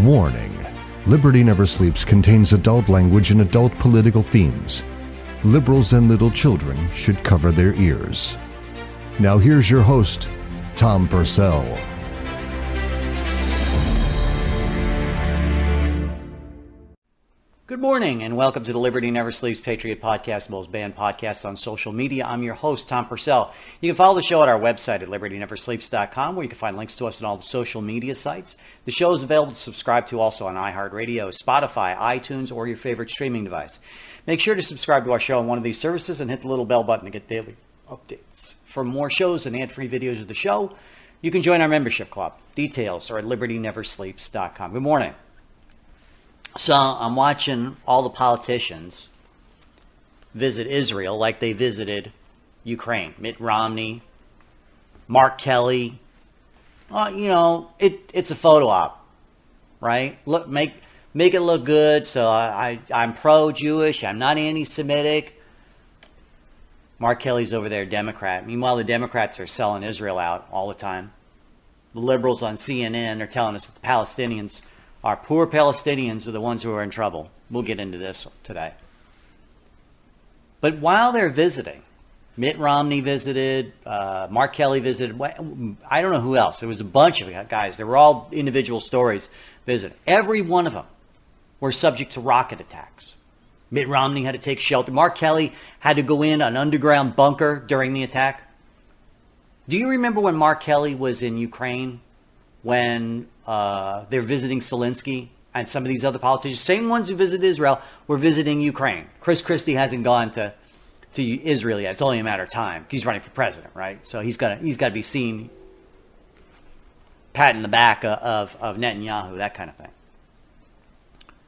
Warning Liberty Never Sleeps contains adult language and adult political themes. Liberals and little children should cover their ears. Now, here's your host, Tom Purcell. Morning and welcome to the Liberty Never Sleeps Patriot Podcast, most banned Podcast on social media. I'm your host, Tom Purcell. You can follow the show at our website at libertyneversleeps.com where you can find links to us on all the social media sites. The show is available to subscribe to also on iHeartRadio, Spotify, iTunes, or your favorite streaming device. Make sure to subscribe to our show on one of these services and hit the little bell button to get daily updates. For more shows and ad-free videos of the show, you can join our membership club. Details are at libertyneversleeps.com. Good morning. So I'm watching all the politicians visit Israel like they visited Ukraine. Mitt Romney, Mark Kelly. Well, you know, it, it's a photo op, right? Look, make make it look good. So I, I I'm pro-Jewish. I'm not anti-Semitic. Mark Kelly's over there, Democrat. Meanwhile, the Democrats are selling Israel out all the time. The liberals on CNN are telling us that the Palestinians our poor Palestinians are the ones who are in trouble. We'll get into this today. But while they're visiting, Mitt Romney visited, uh, Mark Kelly visited, I don't know who else. There was a bunch of guys. They were all individual stories visiting. Every one of them were subject to rocket attacks. Mitt Romney had to take shelter. Mark Kelly had to go in an underground bunker during the attack. Do you remember when Mark Kelly was in Ukraine when uh, they're visiting Zelensky and some of these other politicians, same ones who visited Israel, were visiting Ukraine. Chris Christie hasn't gone to to Israel yet. It's only a matter of time. He's running for president, right? So he's got he's got to be seen patting the back of, of Netanyahu, that kind of thing.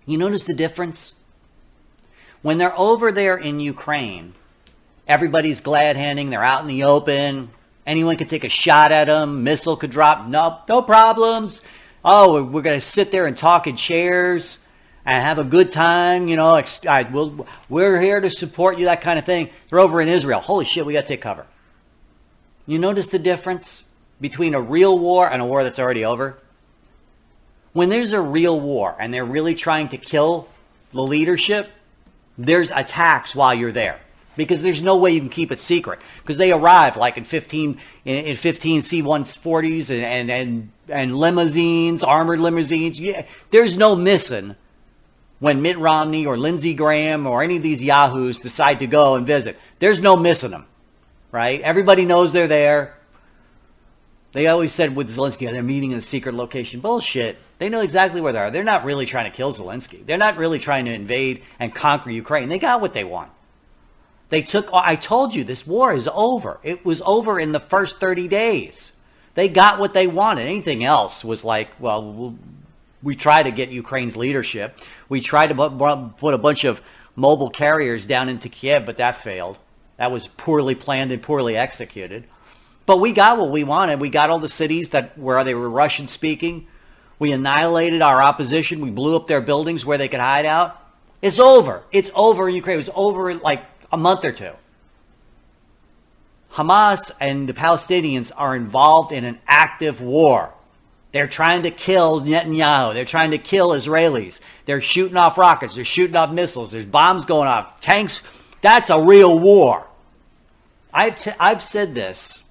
You notice the difference? When they're over there in Ukraine, everybody's glad handing, they're out in the open, anyone could take a shot at them, missile could drop, no, no problems oh, we're going to sit there and talk in chairs and have a good time. You know, I, we'll, we're here to support you, that kind of thing. They're over in Israel. Holy shit, we got to take cover. You notice the difference between a real war and a war that's already over? When there's a real war and they're really trying to kill the leadership, there's attacks while you're there because there's no way you can keep it secret because they arrive like in 15 in, in 15 C140s and, and and and limousines, armored limousines. Yeah, there's no missing when Mitt Romney or Lindsey Graham or any of these yahoos decide to go and visit. There's no missing them, right? Everybody knows they're there. They always said with Zelensky, they're meeting in a secret location. Bullshit. They know exactly where they are. They're not really trying to kill Zelensky. They're not really trying to invade and conquer Ukraine. They got what they want. They took, oh, I told you, this war is over. It was over in the first 30 days. They got what they wanted. Anything else was like, well, we try to get Ukraine's leadership. We tried to put a bunch of mobile carriers down into Kiev, but that failed. That was poorly planned and poorly executed. But we got what we wanted. We got all the cities that where they were Russian speaking. We annihilated our opposition. We blew up their buildings where they could hide out. It's over. It's over in Ukraine. It was over like a month or two. Hamas and the Palestinians are involved in an active war. They're trying to kill Netanyahu. They're trying to kill Israelis. They're shooting off rockets. They're shooting off missiles. There's bombs going off. Tanks. That's a real war. I've, t- I've said this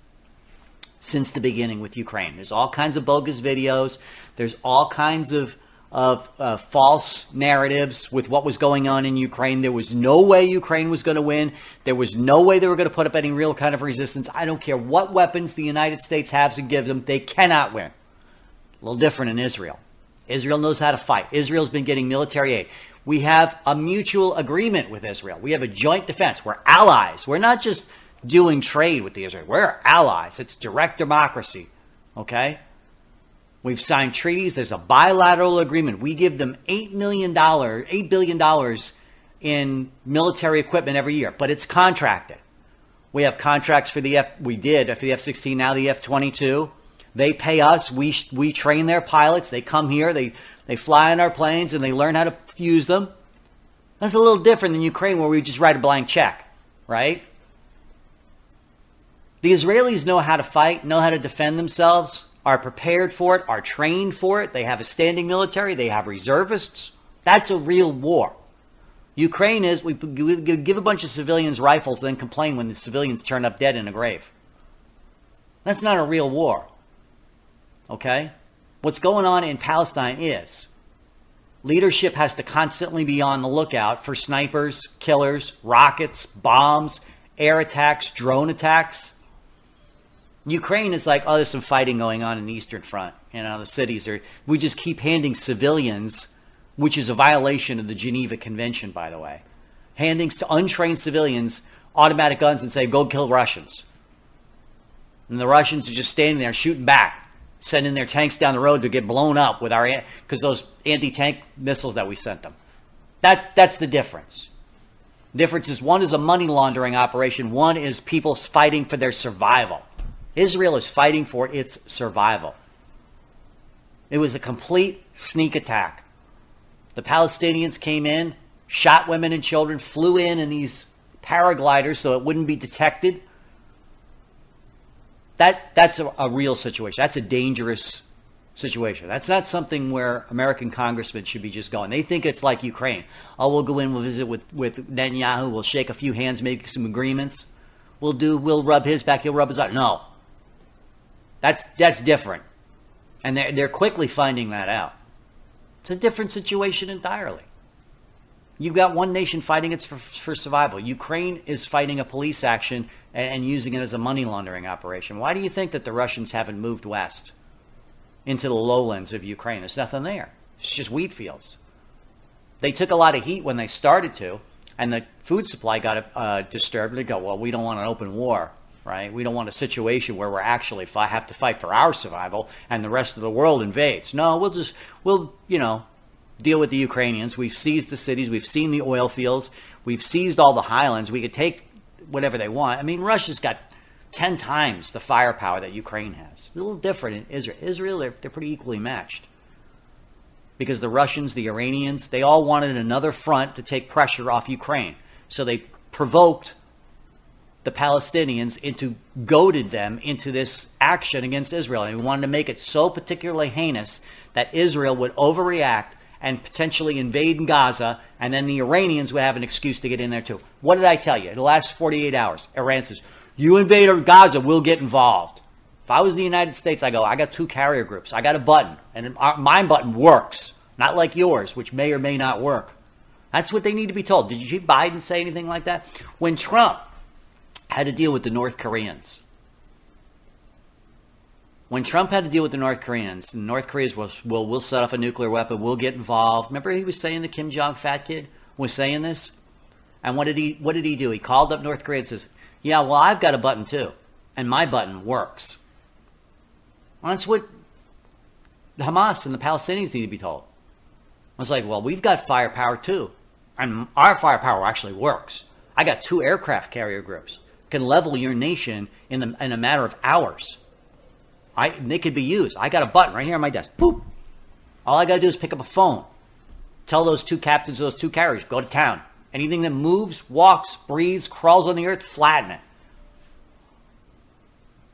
since the beginning with Ukraine. There's all kinds of bogus videos. There's all kinds of of uh, false narratives with what was going on in Ukraine. There was no way Ukraine was going to win. There was no way they were going to put up any real kind of resistance. I don't care what weapons the United States has and gives them, they cannot win. A little different in Israel. Israel knows how to fight. Israel's been getting military aid. We have a mutual agreement with Israel. We have a joint defense. We're allies. We're not just doing trade with the Israel. We're allies. It's direct democracy. Okay? We've signed treaties. There's a bilateral agreement. We give them $8 million, $8 billion in military equipment every year, but it's contracted. We have contracts for the F, we did for the F 16, now the F 22. They pay us. We, we train their pilots. They come here, they, they fly in our planes, and they learn how to use them. That's a little different than Ukraine, where we just write a blank check, right? The Israelis know how to fight, know how to defend themselves. Are prepared for it, are trained for it. They have a standing military. They have reservists. That's a real war. Ukraine is we give a bunch of civilians rifles, then complain when the civilians turn up dead in a grave. That's not a real war. Okay? What's going on in Palestine is leadership has to constantly be on the lookout for snipers, killers, rockets, bombs, air attacks, drone attacks. Ukraine is like, oh, there's some fighting going on in the Eastern Front. You know, the cities are, we just keep handing civilians, which is a violation of the Geneva Convention, by the way, handing to untrained civilians automatic guns and say, go kill Russians. And the Russians are just standing there shooting back, sending their tanks down the road to get blown up with our, because those anti-tank missiles that we sent them. That's, that's the difference. The difference is one is a money laundering operation, one is people fighting for their survival. Israel is fighting for its survival. It was a complete sneak attack. The Palestinians came in, shot women and children, flew in in these paragliders so it wouldn't be detected. That, that's a, a real situation. That's a dangerous situation. That's not something where American congressmen should be just going. They think it's like Ukraine. Oh, we'll go in, we'll visit with, with Netanyahu, we'll shake a few hands, make some agreements. We'll do, we'll rub his back, he'll rub his out. No, that's that's different, and they're they're quickly finding that out. It's a different situation entirely. You've got one nation fighting it for, for survival. Ukraine is fighting a police action and, and using it as a money laundering operation. Why do you think that the Russians haven't moved west into the lowlands of Ukraine? There's nothing there. It's just wheat fields. They took a lot of heat when they started to, and the food supply got uh, disturbed. They go, well, we don't want an open war right? We don't want a situation where we're actually have to fight for our survival and the rest of the world invades. No, we'll just we'll you know deal with the Ukrainians. We've seized the cities. We've seen the oil fields. We've seized all the highlands. We could take whatever they want. I mean, Russia's got ten times the firepower that Ukraine has. a little different in Israel. Israel, they're, they're pretty equally matched. Because the Russians, the Iranians, they all wanted another front to take pressure off Ukraine. So they provoked the Palestinians into goaded them into this action against Israel. And he wanted to make it so particularly heinous that Israel would overreact and potentially invade Gaza, and then the Iranians would have an excuse to get in there too. What did I tell you? In the last 48 hours, Iran says, you invade Gaza, we'll get involved. If I was the United States, I go, I got two carrier groups. I got a button, and uh, my button works, not like yours, which may or may not work. That's what they need to be told. Did you see Biden say anything like that? When Trump had to deal with the North Koreans. When Trump had to deal with the North Koreans, North Korea was, well, we'll set off a nuclear weapon, we'll get involved. Remember he was saying the Kim Jong fat kid was saying this? And what did he what did he do? He called up North Korea and says, Yeah, well I've got a button too. And my button works. Well, that's what the Hamas and the Palestinians need to be told. I was like, well, we've got firepower too. And our firepower actually works. I got two aircraft carrier groups can level your nation in, the, in a matter of hours. I, they could be used. I got a button right here on my desk. Boop. All I got to do is pick up a phone. Tell those two captains, those two carriers, go to town. Anything that moves, walks, breathes, crawls on the earth, flatten it.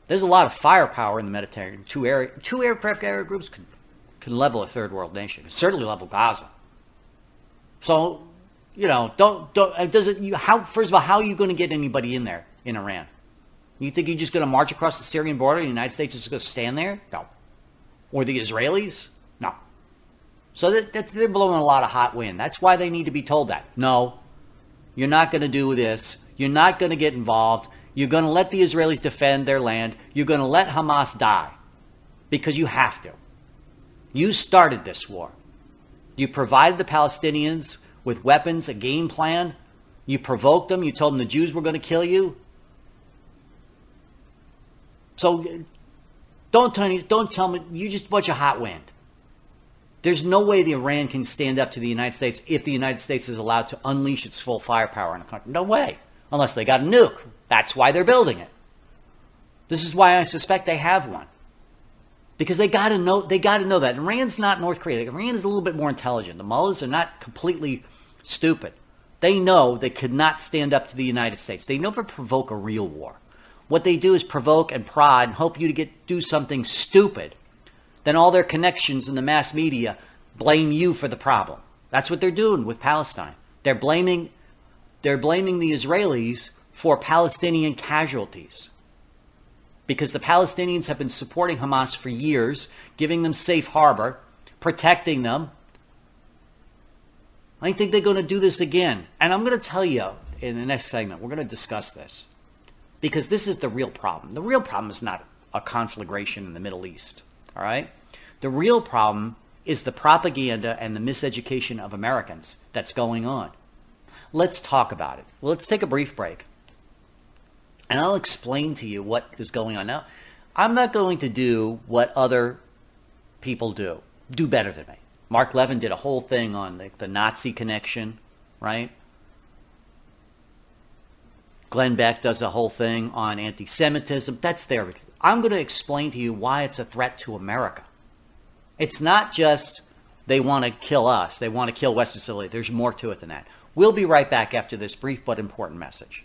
There's a lot of firepower in the Mediterranean. Two, air, two aircraft carrier groups can, can level a third world nation. certainly level Gaza. So, you know, don't don't. Does it? You how? First of all, how are you going to get anybody in there? In Iran. You think you're just going to march across the Syrian border and the United States is going to stand there? No. Or the Israelis? No. So that, that they're blowing a lot of hot wind. That's why they need to be told that. No, you're not going to do this. You're not going to get involved. You're going to let the Israelis defend their land. You're going to let Hamas die because you have to. You started this war. You provided the Palestinians with weapons, a game plan. You provoked them. You told them the Jews were going to kill you. So don't tell me, don't tell me, you just a bunch of hot wind. There's no way the Iran can stand up to the United States if the United States is allowed to unleash its full firepower in a country. No way. Unless they got a nuke. That's why they're building it. This is why I suspect they have one. Because they gotta know they gotta know that. Iran's not North Korea. Iran is a little bit more intelligent. The mullahs are not completely stupid. They know they could not stand up to the United States. They never provoke a real war. What they do is provoke and prod and hope you to get do something stupid. Then all their connections in the mass media blame you for the problem. That's what they're doing with Palestine. They're blaming they're blaming the Israelis for Palestinian casualties. Because the Palestinians have been supporting Hamas for years, giving them safe harbor, protecting them. I think they're going to do this again. And I'm going to tell you in the next segment, we're going to discuss this. Because this is the real problem. The real problem is not a conflagration in the Middle East. All right? The real problem is the propaganda and the miseducation of Americans that's going on. Let's talk about it. Well, let's take a brief break. And I'll explain to you what is going on. Now, I'm not going to do what other people do, do better than me. Mark Levin did a whole thing on the, the Nazi connection, right? Glenn Beck does a whole thing on anti Semitism. That's there. I'm going to explain to you why it's a threat to America. It's not just they want to kill us, they want to kill Western Sicily. There's more to it than that. We'll be right back after this brief but important message.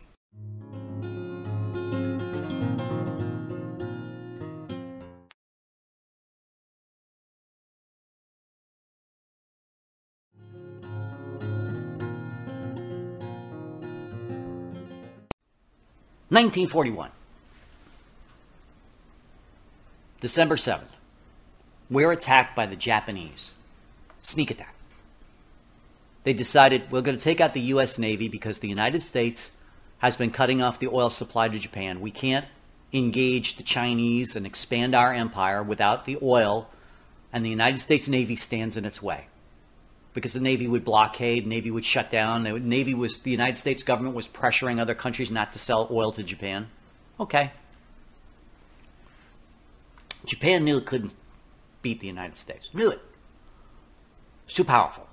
Nineteen forty one. December 7th. We're attacked by the Japanese. Sneak attack. They decided we're going to take out the U.S. Navy because the United States has been cutting off the oil supply to Japan. We can't engage the Chinese and expand our empire without the oil, and the United States Navy stands in its way. Because the Navy would blockade, Navy would shut down. The Navy was the United States government was pressuring other countries not to sell oil to Japan. Okay. Japan knew it couldn't beat the United States. Knew it. It's too powerful.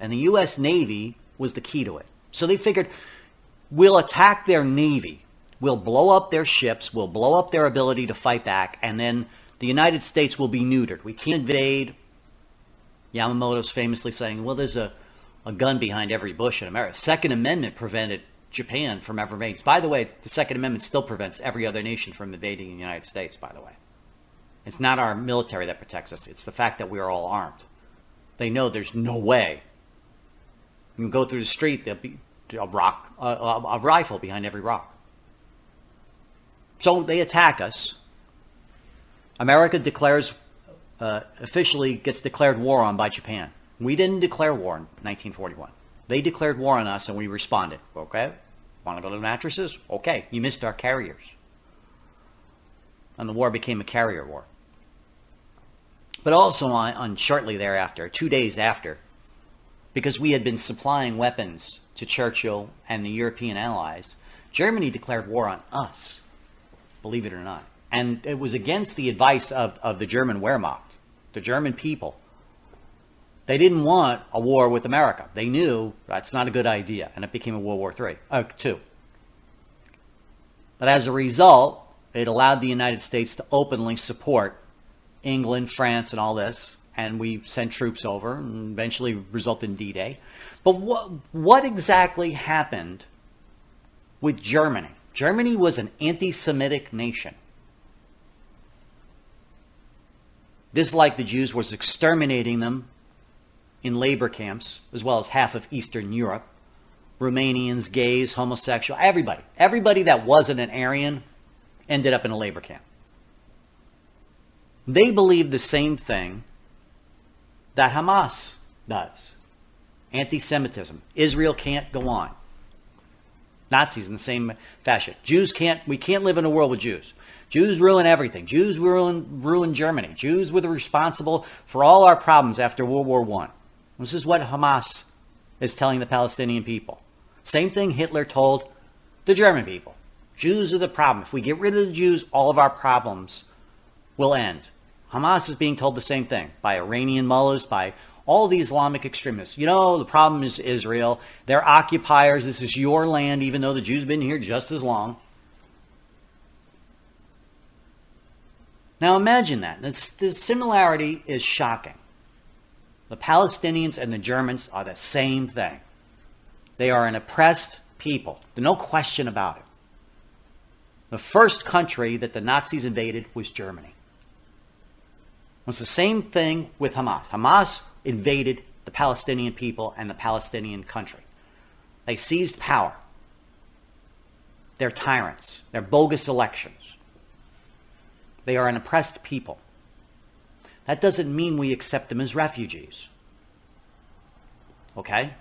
And the U.S. Navy was the key to it. So they figured we'll attack their Navy, we'll blow up their ships, we'll blow up their ability to fight back, and then the United States will be neutered. We can't invade. Yamamoto's famously saying, well, there's a, a gun behind every bush in America. Second Amendment prevented Japan from ever invading. By the way, the Second Amendment still prevents every other nation from invading the United States, by the way. It's not our military that protects us. It's the fact that we are all armed. They know there's no way you can go through the street, there'll be a rock, a, a, a rifle behind every rock. So they attack us. America declares, uh, officially gets declared war on by Japan. We didn't declare war in 1941. They declared war on us and we responded. Okay, want to go to the mattresses? Okay, you missed our carriers. And the war became a carrier war. But also on, on shortly thereafter, two days after, because we had been supplying weapons to Churchill and the European allies, Germany declared war on us, believe it or not. And it was against the advice of, of the German Wehrmacht, the German people. They didn't want a war with America. They knew that's not a good idea, and it became a World War III, uh, II. But as a result, it allowed the United States to openly support England, France, and all this and we sent troops over and eventually resulted in D-Day. But what, what exactly happened with Germany? Germany was an anti-Semitic nation. This, like the Jews, was exterminating them in labor camps, as well as half of Eastern Europe. Romanians, gays, homosexual, everybody. Everybody that wasn't an Aryan ended up in a labor camp. They believed the same thing that Hamas does. Anti Semitism. Israel can't go on. Nazis in the same fashion. Jews can't, we can't live in a world with Jews. Jews ruin everything. Jews ruin, ruin Germany. Jews were responsible for all our problems after World War I. This is what Hamas is telling the Palestinian people. Same thing Hitler told the German people. Jews are the problem. If we get rid of the Jews, all of our problems will end. Hamas is being told the same thing by Iranian mullahs, by all the Islamic extremists. You know, the problem is Israel. They're occupiers. This is your land, even though the Jews have been here just as long. Now imagine that. This, the similarity is shocking. The Palestinians and the Germans are the same thing. They are an oppressed people. No question about it. The first country that the Nazis invaded was Germany. It was the same thing with Hamas. Hamas invaded the Palestinian people and the Palestinian country. They seized power. They're tyrants. They're bogus elections. They are an oppressed people. That doesn't mean we accept them as refugees. Okay?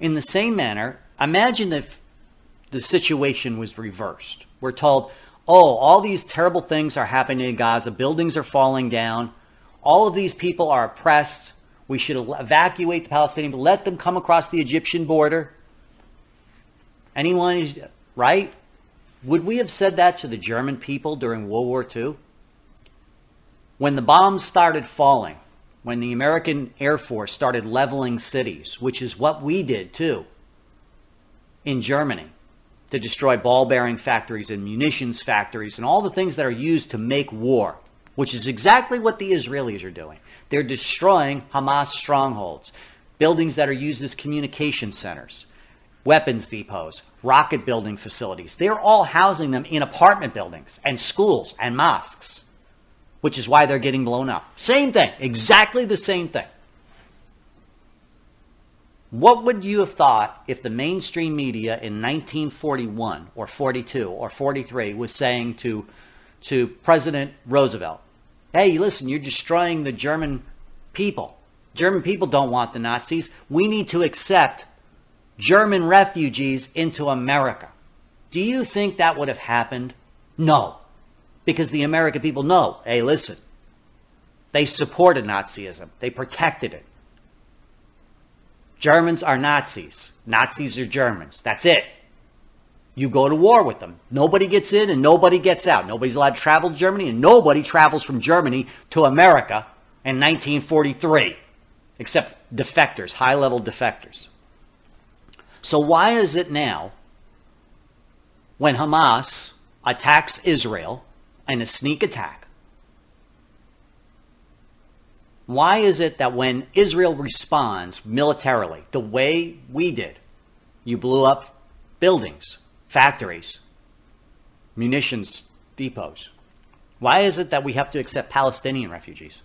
In the same manner, imagine if the situation was reversed. We're told, oh, all these terrible things are happening in Gaza, buildings are falling down, all of these people are oppressed. We should evacuate the Palestinians, let them come across the Egyptian border. Anyone, right? Would we have said that to the German people during World War II? When the bombs started falling, when the American Air Force started leveling cities, which is what we did too in Germany to destroy ball bearing factories and munitions factories and all the things that are used to make war, which is exactly what the Israelis are doing. They're destroying Hamas strongholds, buildings that are used as communication centers, weapons depots, rocket building facilities. They're all housing them in apartment buildings and schools and mosques which is why they're getting blown up. Same thing, exactly the same thing. What would you have thought if the mainstream media in 1941 or 42 or 43 was saying to, to President Roosevelt, hey, listen, you're destroying the German people. German people don't want the Nazis. We need to accept German refugees into America. Do you think that would have happened? No because the American people know hey, listen, they supported Nazism, they protected it. Germans are Nazis. Nazis are Germans. That's it. You go to war with them. Nobody gets in and nobody gets out. Nobody's allowed to travel to Germany, and nobody travels from Germany to America in 1943, except defectors, high level defectors. So, why is it now, when Hamas attacks Israel, and a sneak attack. Why is it that when Israel responds militarily the way we did, you blew up buildings, factories, munitions depots? Why is it that we have to accept Palestinian refugees?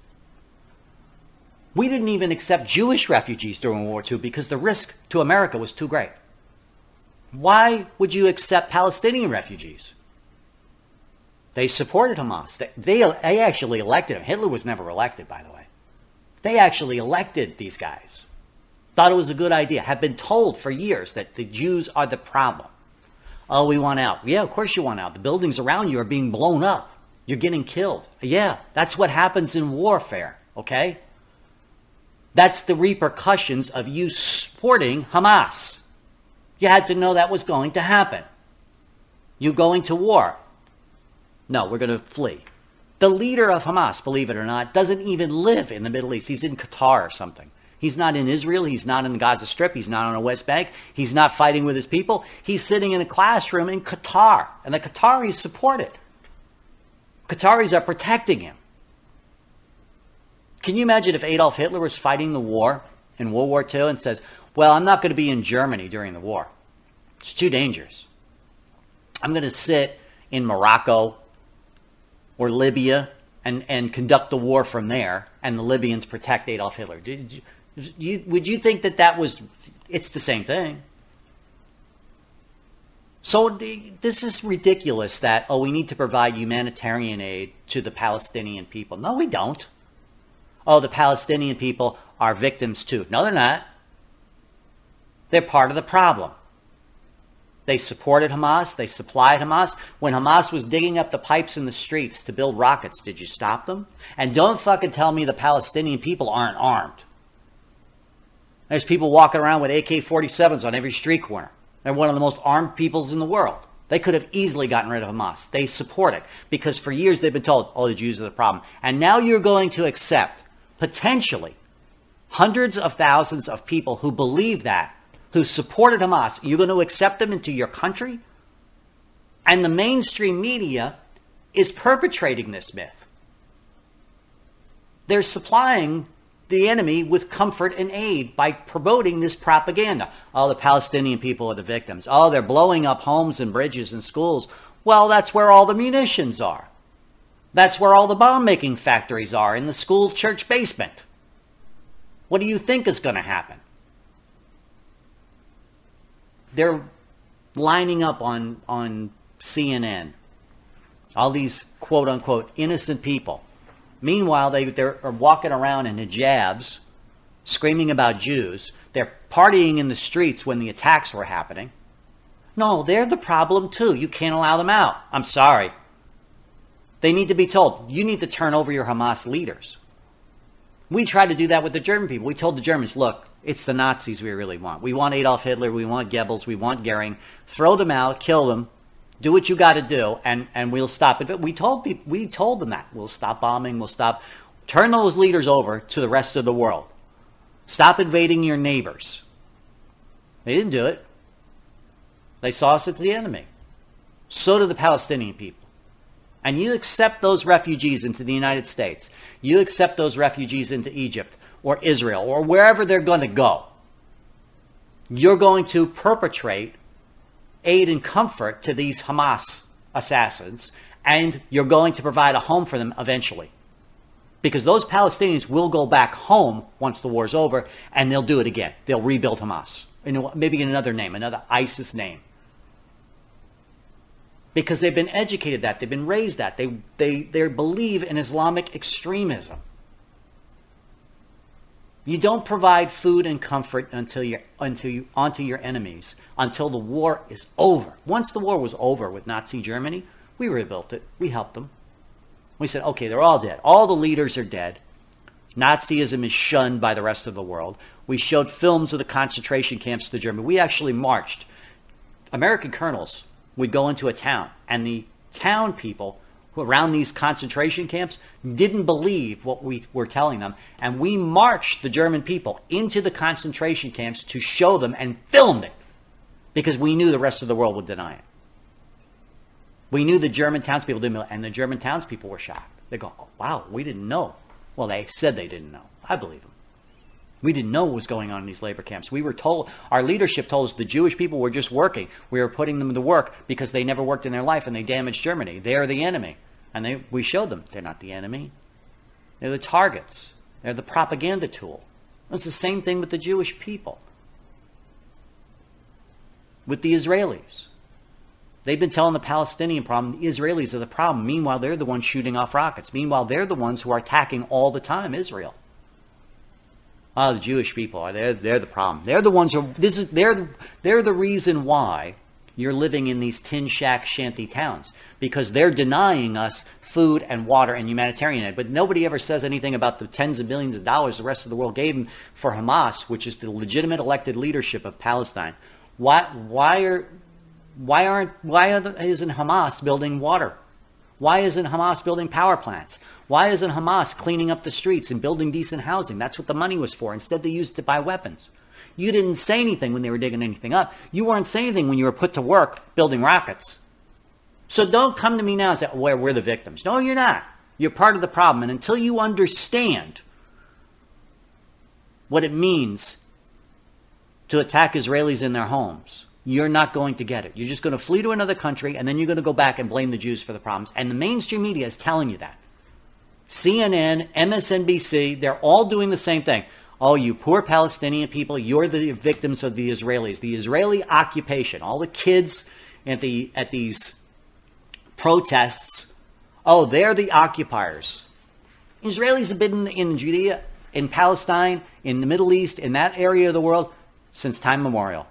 We didn't even accept Jewish refugees during World War II because the risk to America was too great. Why would you accept Palestinian refugees? They supported Hamas. They, they, they actually elected him. Hitler was never elected, by the way. They actually elected these guys. Thought it was a good idea. Have been told for years that the Jews are the problem. Oh, we want out. Yeah, of course you want out. The buildings around you are being blown up. You're getting killed. Yeah, that's what happens in warfare, okay? That's the repercussions of you supporting Hamas. You had to know that was going to happen. You going to war. No, we're going to flee. The leader of Hamas, believe it or not, doesn't even live in the Middle East. He's in Qatar or something. He's not in Israel. He's not in the Gaza Strip. He's not on the West Bank. He's not fighting with his people. He's sitting in a classroom in Qatar, and the Qataris support it. Qataris are protecting him. Can you imagine if Adolf Hitler was fighting the war in World War II and says, Well, I'm not going to be in Germany during the war? It's too dangerous. I'm going to sit in Morocco or Libya and, and conduct the war from there, and the Libyans protect Adolf Hitler. You, would you think that that was, it's the same thing? So this is ridiculous that, oh, we need to provide humanitarian aid to the Palestinian people. No, we don't. Oh, the Palestinian people are victims too. No, they're not. They're part of the problem. They supported Hamas. They supplied Hamas. When Hamas was digging up the pipes in the streets to build rockets, did you stop them? And don't fucking tell me the Palestinian people aren't armed. There's people walking around with AK 47s on every street corner. They're one of the most armed peoples in the world. They could have easily gotten rid of Hamas. They support it because for years they've been told, oh, the Jews are the problem. And now you're going to accept, potentially, hundreds of thousands of people who believe that who supported Hamas, you're going to accept them into your country? And the mainstream media is perpetrating this myth. They're supplying the enemy with comfort and aid by promoting this propaganda. Oh, the Palestinian people are the victims. Oh, they're blowing up homes and bridges and schools. Well, that's where all the munitions are. That's where all the bomb making factories are in the school church basement. What do you think is going to happen? They're lining up on, on CNN. All these quote unquote innocent people. Meanwhile, they, they're walking around in hijabs, screaming about Jews. They're partying in the streets when the attacks were happening. No, they're the problem too. You can't allow them out. I'm sorry. They need to be told, you need to turn over your Hamas leaders. We tried to do that with the German people. We told the Germans, look, it's the Nazis we really want. We want Adolf Hitler, we want Goebbels, we want Goering. Throw them out, kill them, do what you got to do, and, and we'll stop it. But we told people, we told them that we'll stop bombing, we'll stop, turn those leaders over to the rest of the world. Stop invading your neighbors. They didn't do it. They saw us as the enemy. So did the Palestinian people. And you accept those refugees into the United States. You accept those refugees into Egypt or Israel or wherever they're going to go. You're going to perpetrate aid and comfort to these Hamas assassins, and you're going to provide a home for them eventually. Because those Palestinians will go back home once the war's over, and they'll do it again. They'll rebuild Hamas, maybe in another name, another ISIS name. Because they've been educated that, they've been raised that, they, they, they believe in Islamic extremism. You don't provide food and comfort until you until you onto your enemies until the war is over. Once the war was over with Nazi Germany, we rebuilt it. We helped them. We said, okay, they're all dead. All the leaders are dead. Nazism is shunned by the rest of the world. We showed films of the concentration camps to the Germans. We actually marched. American colonels would go into a town, and the town people around these concentration camps didn't believe what we were telling them. And we marched the German people into the concentration camps to show them and filmed it because we knew the rest of the world would deny it. We knew the German townspeople didn't, and the German townspeople were shocked. They go, oh, wow, we didn't know. Well, they said they didn't know. I believe them. We didn't know what was going on in these labor camps. We were told, our leadership told us the Jewish people were just working. We were putting them to work because they never worked in their life and they damaged Germany. They are the enemy. And they, we showed them they're not the enemy. They're the targets. They're the propaganda tool. It's the same thing with the Jewish people. With the Israelis. They've been telling the Palestinian problem, the Israelis are the problem. Meanwhile, they're the ones shooting off rockets. Meanwhile, they're the ones who are attacking all the time Israel. Oh, the Jewish people are they're, they're the problem. They're the ones who this is they're they're the reason why you're living in these tin shack shanty towns because they're denying us food and water and humanitarian aid. But nobody ever says anything about the tens of billions of dollars the rest of the world gave them for Hamas, which is the legitimate elected leadership of Palestine. Why, why, are, why, aren't, why isn't Hamas building water? Why isn't Hamas building power plants? Why isn't Hamas cleaning up the streets and building decent housing? That's what the money was for. Instead, they used it to buy weapons. You didn't say anything when they were digging anything up. You weren't saying anything when you were put to work building rockets. So don't come to me now and say, well, we're the victims. No, you're not. You're part of the problem. And until you understand what it means to attack Israelis in their homes, you're not going to get it. You're just going to flee to another country and then you're going to go back and blame the Jews for the problems. And the mainstream media is telling you that. CNN, MSNBC, they're all doing the same thing. Oh, you poor Palestinian people, you're the victims of the Israelis. The Israeli occupation, all the kids at the at these protests. Oh, they're the occupiers. Israelis have been in Judea, in Palestine, in the Middle East, in that area of the world since time memorial.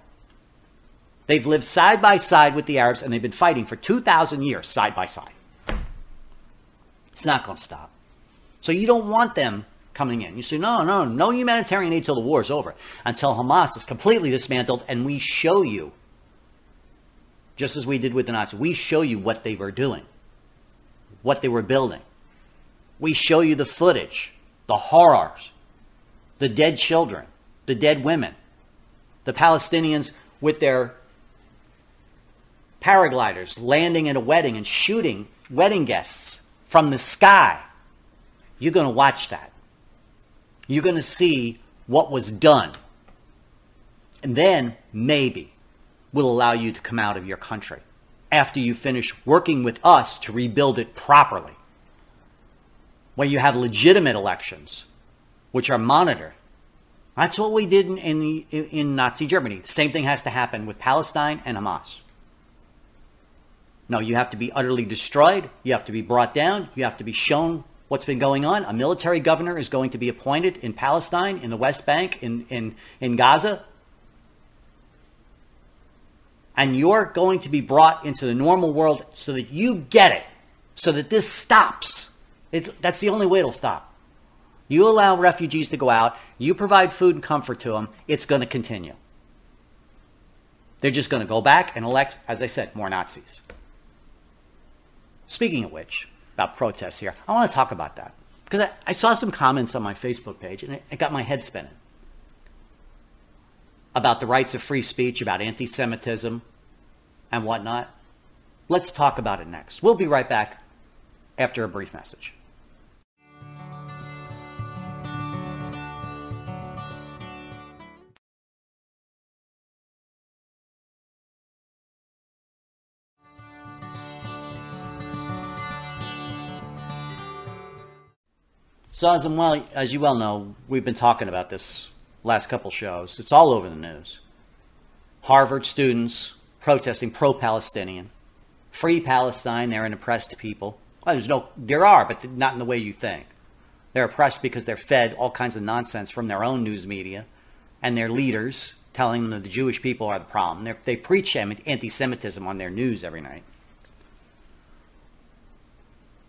They've lived side by side with the Arabs and they've been fighting for 2,000 years side by side. It's not going to stop. So you don't want them coming in. You say, no, no, no humanitarian aid till the war is over, until Hamas is completely dismantled and we show you, just as we did with the Nazis, we show you what they were doing, what they were building. We show you the footage, the horrors, the dead children, the dead women, the Palestinians with their paragliders landing at a wedding and shooting wedding guests from the sky. You're going to watch that you're going to see what was done. And then maybe we'll allow you to come out of your country. after you finish working with us to rebuild it properly, where you have legitimate elections, which are monitored. That's what we did in, in, in Nazi Germany. The same thing has to happen with Palestine and Hamas. No, you have to be utterly destroyed. You have to be brought down. You have to be shown what's been going on. A military governor is going to be appointed in Palestine, in the West Bank, in, in, in Gaza. And you're going to be brought into the normal world so that you get it, so that this stops. It, that's the only way it'll stop. You allow refugees to go out, you provide food and comfort to them, it's going to continue. They're just going to go back and elect, as I said, more Nazis. Speaking of which, about protests here, I want to talk about that. Because I, I saw some comments on my Facebook page and it, it got my head spinning about the rights of free speech, about anti Semitism and whatnot. Let's talk about it next. We'll be right back after a brief message. So as, well, as you well know, we've been talking about this last couple shows. It's all over the news. Harvard students protesting pro-Palestinian, free Palestine. They're an oppressed people. Well, there's no, there are, but not in the way you think. They're oppressed because they're fed all kinds of nonsense from their own news media and their leaders telling them that the Jewish people are the problem. They're, they preach anti-Semitism on their news every night.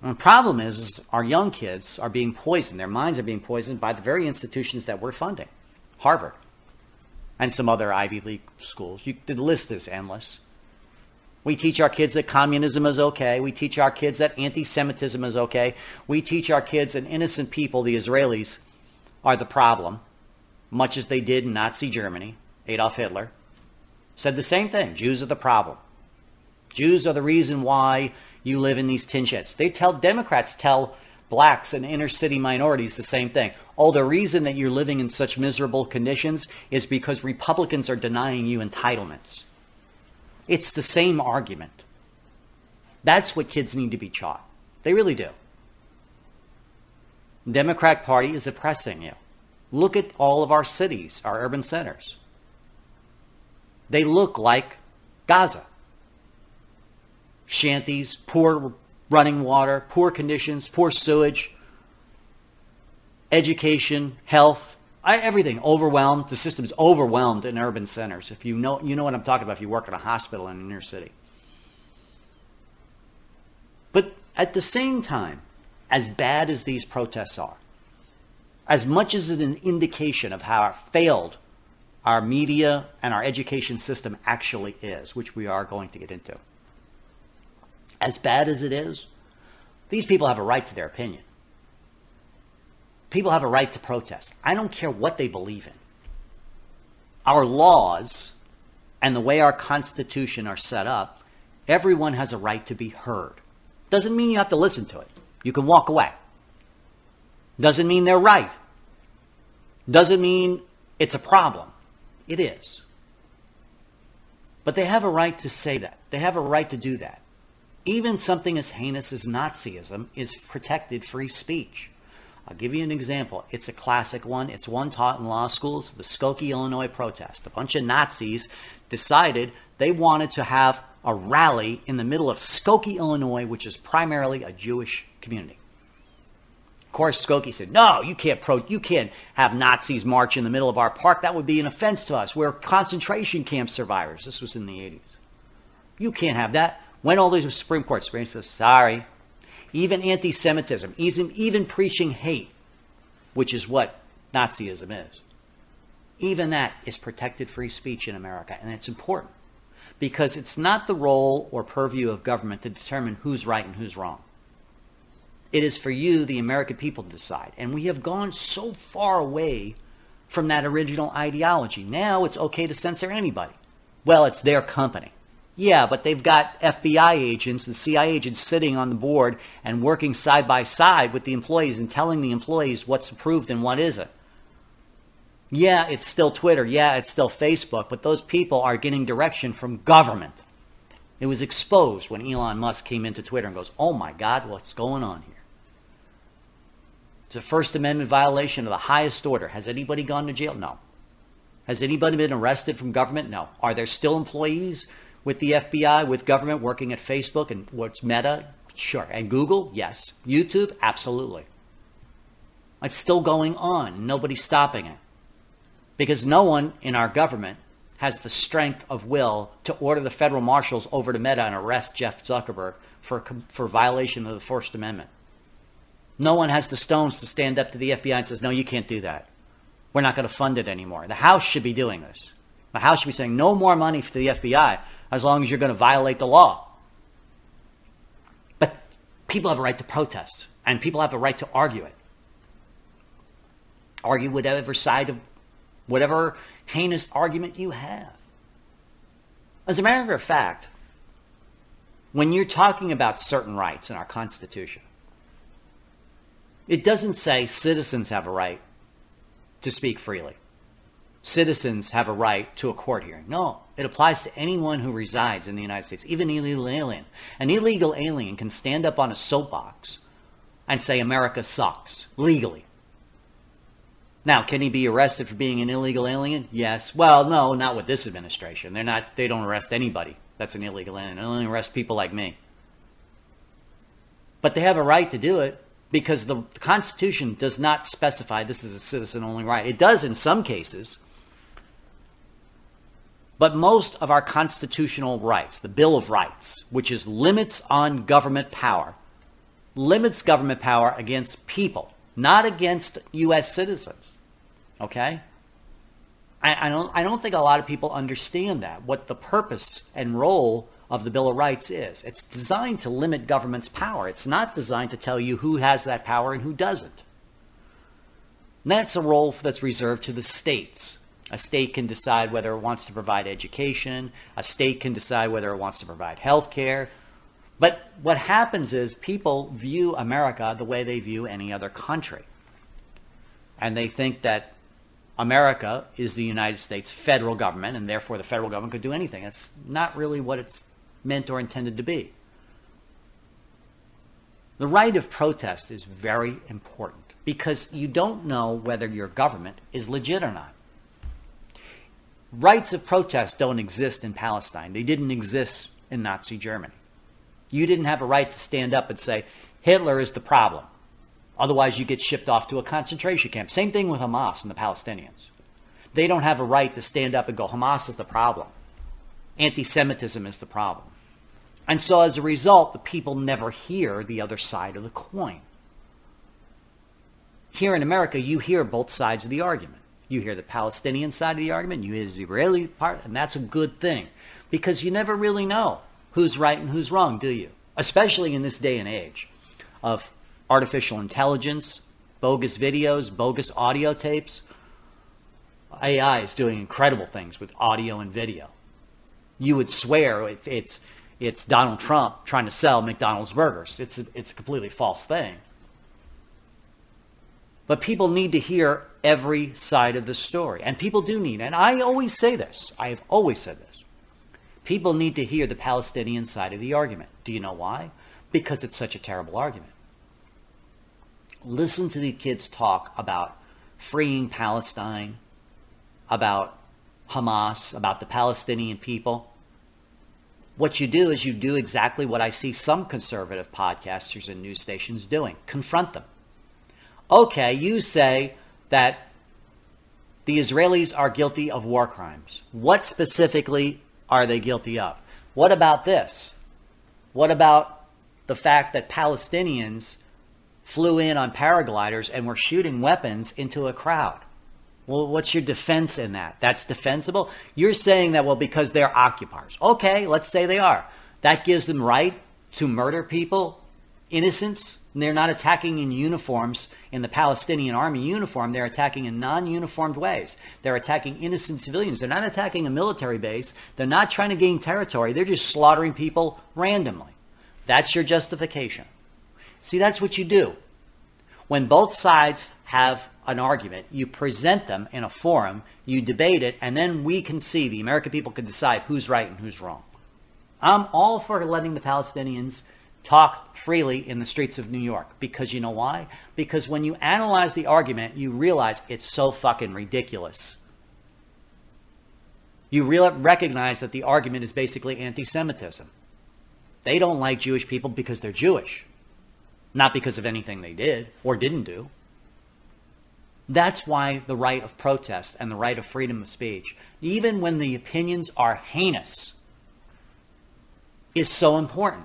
And the problem is, is our young kids are being poisoned. Their minds are being poisoned by the very institutions that we're funding. Harvard and some other Ivy League schools. You, the list is endless. We teach our kids that communism is okay. We teach our kids that anti-Semitism is okay. We teach our kids that innocent people, the Israelis, are the problem, much as they did in Nazi Germany. Adolf Hitler said the same thing. Jews are the problem. Jews are the reason why you live in these tin sheds. They tell Democrats tell blacks and inner city minorities the same thing. Oh, the reason that you're living in such miserable conditions is because Republicans are denying you entitlements. It's the same argument. That's what kids need to be taught. They really do. The Democrat Party is oppressing you. Look at all of our cities, our urban centers. They look like Gaza shanties, poor running water, poor conditions, poor sewage, education, health, everything overwhelmed. The system's overwhelmed in urban centers. If you know, you know what I'm talking about. If you work in a hospital in an inner city. But at the same time, as bad as these protests are, as much as an indication of how failed our media and our education system actually is, which we are going to get into as bad as it is, these people have a right to their opinion. People have a right to protest. I don't care what they believe in. Our laws and the way our Constitution are set up, everyone has a right to be heard. Doesn't mean you have to listen to it. You can walk away. Doesn't mean they're right. Doesn't mean it's a problem. It is. But they have a right to say that. They have a right to do that. Even something as heinous as Nazism is protected free speech. I'll give you an example. It's a classic one. It's one taught in law schools, the Skokie, Illinois protest. A bunch of Nazis decided they wanted to have a rally in the middle of Skokie, Illinois, which is primarily a Jewish community. Of course, Skokie said, "No, you can't pro- you can't have Nazis march in the middle of our park. That would be an offense to us. We're concentration camp survivors." This was in the 80s. You can't have that. Went all these Supreme Court. Supreme says, sorry. Even anti-Semitism, even, even preaching hate, which is what Nazism is, even that is protected free speech in America. And it's important because it's not the role or purview of government to determine who's right and who's wrong. It is for you, the American people, to decide. And we have gone so far away from that original ideology. Now it's okay to censor anybody. Well, it's their company. Yeah, but they've got FBI agents and CIA agents sitting on the board and working side by side with the employees and telling the employees what's approved and what isn't. Yeah, it's still Twitter. Yeah, it's still Facebook, but those people are getting direction from government. It was exposed when Elon Musk came into Twitter and goes, oh my God, what's going on here? It's a First Amendment violation of the highest order. Has anybody gone to jail? No. Has anybody been arrested from government? No. Are there still employees with the FBI, with government working at Facebook and what's Meta? Sure. And Google? Yes. YouTube? Absolutely. It's still going on. Nobody's stopping it. Because no one in our government has the strength of will to order the federal marshals over to Meta and arrest Jeff Zuckerberg for, for violation of the First Amendment. No one has the stones to stand up to the FBI and says, no, you can't do that. We're not going to fund it anymore. The House should be doing this. The House should be saying no more money to the FBI as long as you're going to violate the law. But people have a right to protest, and people have a right to argue it. Argue whatever side of whatever heinous argument you have. As a matter of fact, when you're talking about certain rights in our Constitution, it doesn't say citizens have a right to speak freely. Citizens have a right to a court hearing. No, it applies to anyone who resides in the United States, even an illegal alien. An illegal alien can stand up on a soapbox and say America sucks legally. Now, can he be arrested for being an illegal alien? Yes. Well, no, not with this administration. They're not they don't arrest anybody that's an illegal alien. They only arrest people like me. But they have a right to do it because the Constitution does not specify this is a citizen only right. It does in some cases. But most of our constitutional rights, the Bill of Rights, which is limits on government power, limits government power against people, not against U.S. citizens. Okay? I, I, don't, I don't think a lot of people understand that, what the purpose and role of the Bill of Rights is. It's designed to limit government's power. It's not designed to tell you who has that power and who doesn't. And that's a role that's reserved to the states. A state can decide whether it wants to provide education. A state can decide whether it wants to provide health care. But what happens is people view America the way they view any other country. And they think that America is the United States federal government, and therefore the federal government could do anything. That's not really what it's meant or intended to be. The right of protest is very important because you don't know whether your government is legit or not. Rights of protest don't exist in Palestine. They didn't exist in Nazi Germany. You didn't have a right to stand up and say, Hitler is the problem. Otherwise, you get shipped off to a concentration camp. Same thing with Hamas and the Palestinians. They don't have a right to stand up and go, Hamas is the problem. Anti Semitism is the problem. And so as a result, the people never hear the other side of the coin. Here in America, you hear both sides of the argument. You hear the Palestinian side of the argument, you hear the Israeli part, and that's a good thing because you never really know who's right and who's wrong, do you? Especially in this day and age of artificial intelligence, bogus videos, bogus audio tapes. AI is doing incredible things with audio and video. You would swear it, it's it's Donald Trump trying to sell McDonald's burgers. It's a, it's a completely false thing. But people need to hear every side of the story. And people do need, and I always say this, I have always said this. People need to hear the Palestinian side of the argument. Do you know why? Because it's such a terrible argument. Listen to the kids talk about freeing Palestine, about Hamas, about the Palestinian people what you do is you do exactly what I see some conservative podcasters and news stations doing confront them. Okay, you say that the Israelis are guilty of war crimes. What specifically are they guilty of? What about this? What about the fact that Palestinians flew in on paragliders and were shooting weapons into a crowd? Well, what's your defense in that? That's defensible? You're saying that, well, because they're occupiers. Okay, let's say they are. That gives them right to murder people, innocents. They're not attacking in uniforms in the Palestinian army uniform. They're attacking in non-uniformed ways. They're attacking innocent civilians. They're not attacking a military base. They're not trying to gain territory. They're just slaughtering people randomly. That's your justification. See, that's what you do. When both sides have an argument, you present them in a forum, you debate it, and then we can see, the American people can decide who's right and who's wrong. I'm all for letting the Palestinians talk freely in the streets of New York because you know why? Because when you analyze the argument, you realize it's so fucking ridiculous. You real recognize that the argument is basically anti-Semitism. They don't like Jewish people because they're Jewish, not because of anything they did or didn't do. That's why the right of protest and the right of freedom of speech, even when the opinions are heinous, is so important.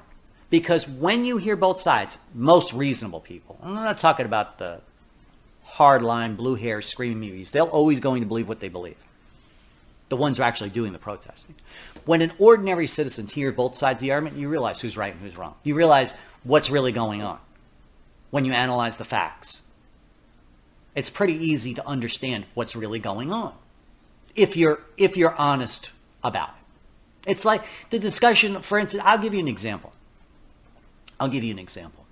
Because when you hear both sides, most reasonable people, I'm not talking about the hardline, blue hair, screaming muties, they're always going to believe what they believe. The ones who are actually doing the protesting. When an ordinary citizen hears both sides of the argument, you realize who's right and who's wrong. You realize what's really going on when you analyze the facts it's pretty easy to understand what's really going on if you're if you're honest about it. It's like the discussion, for instance, I'll give you an example. I'll give you an example.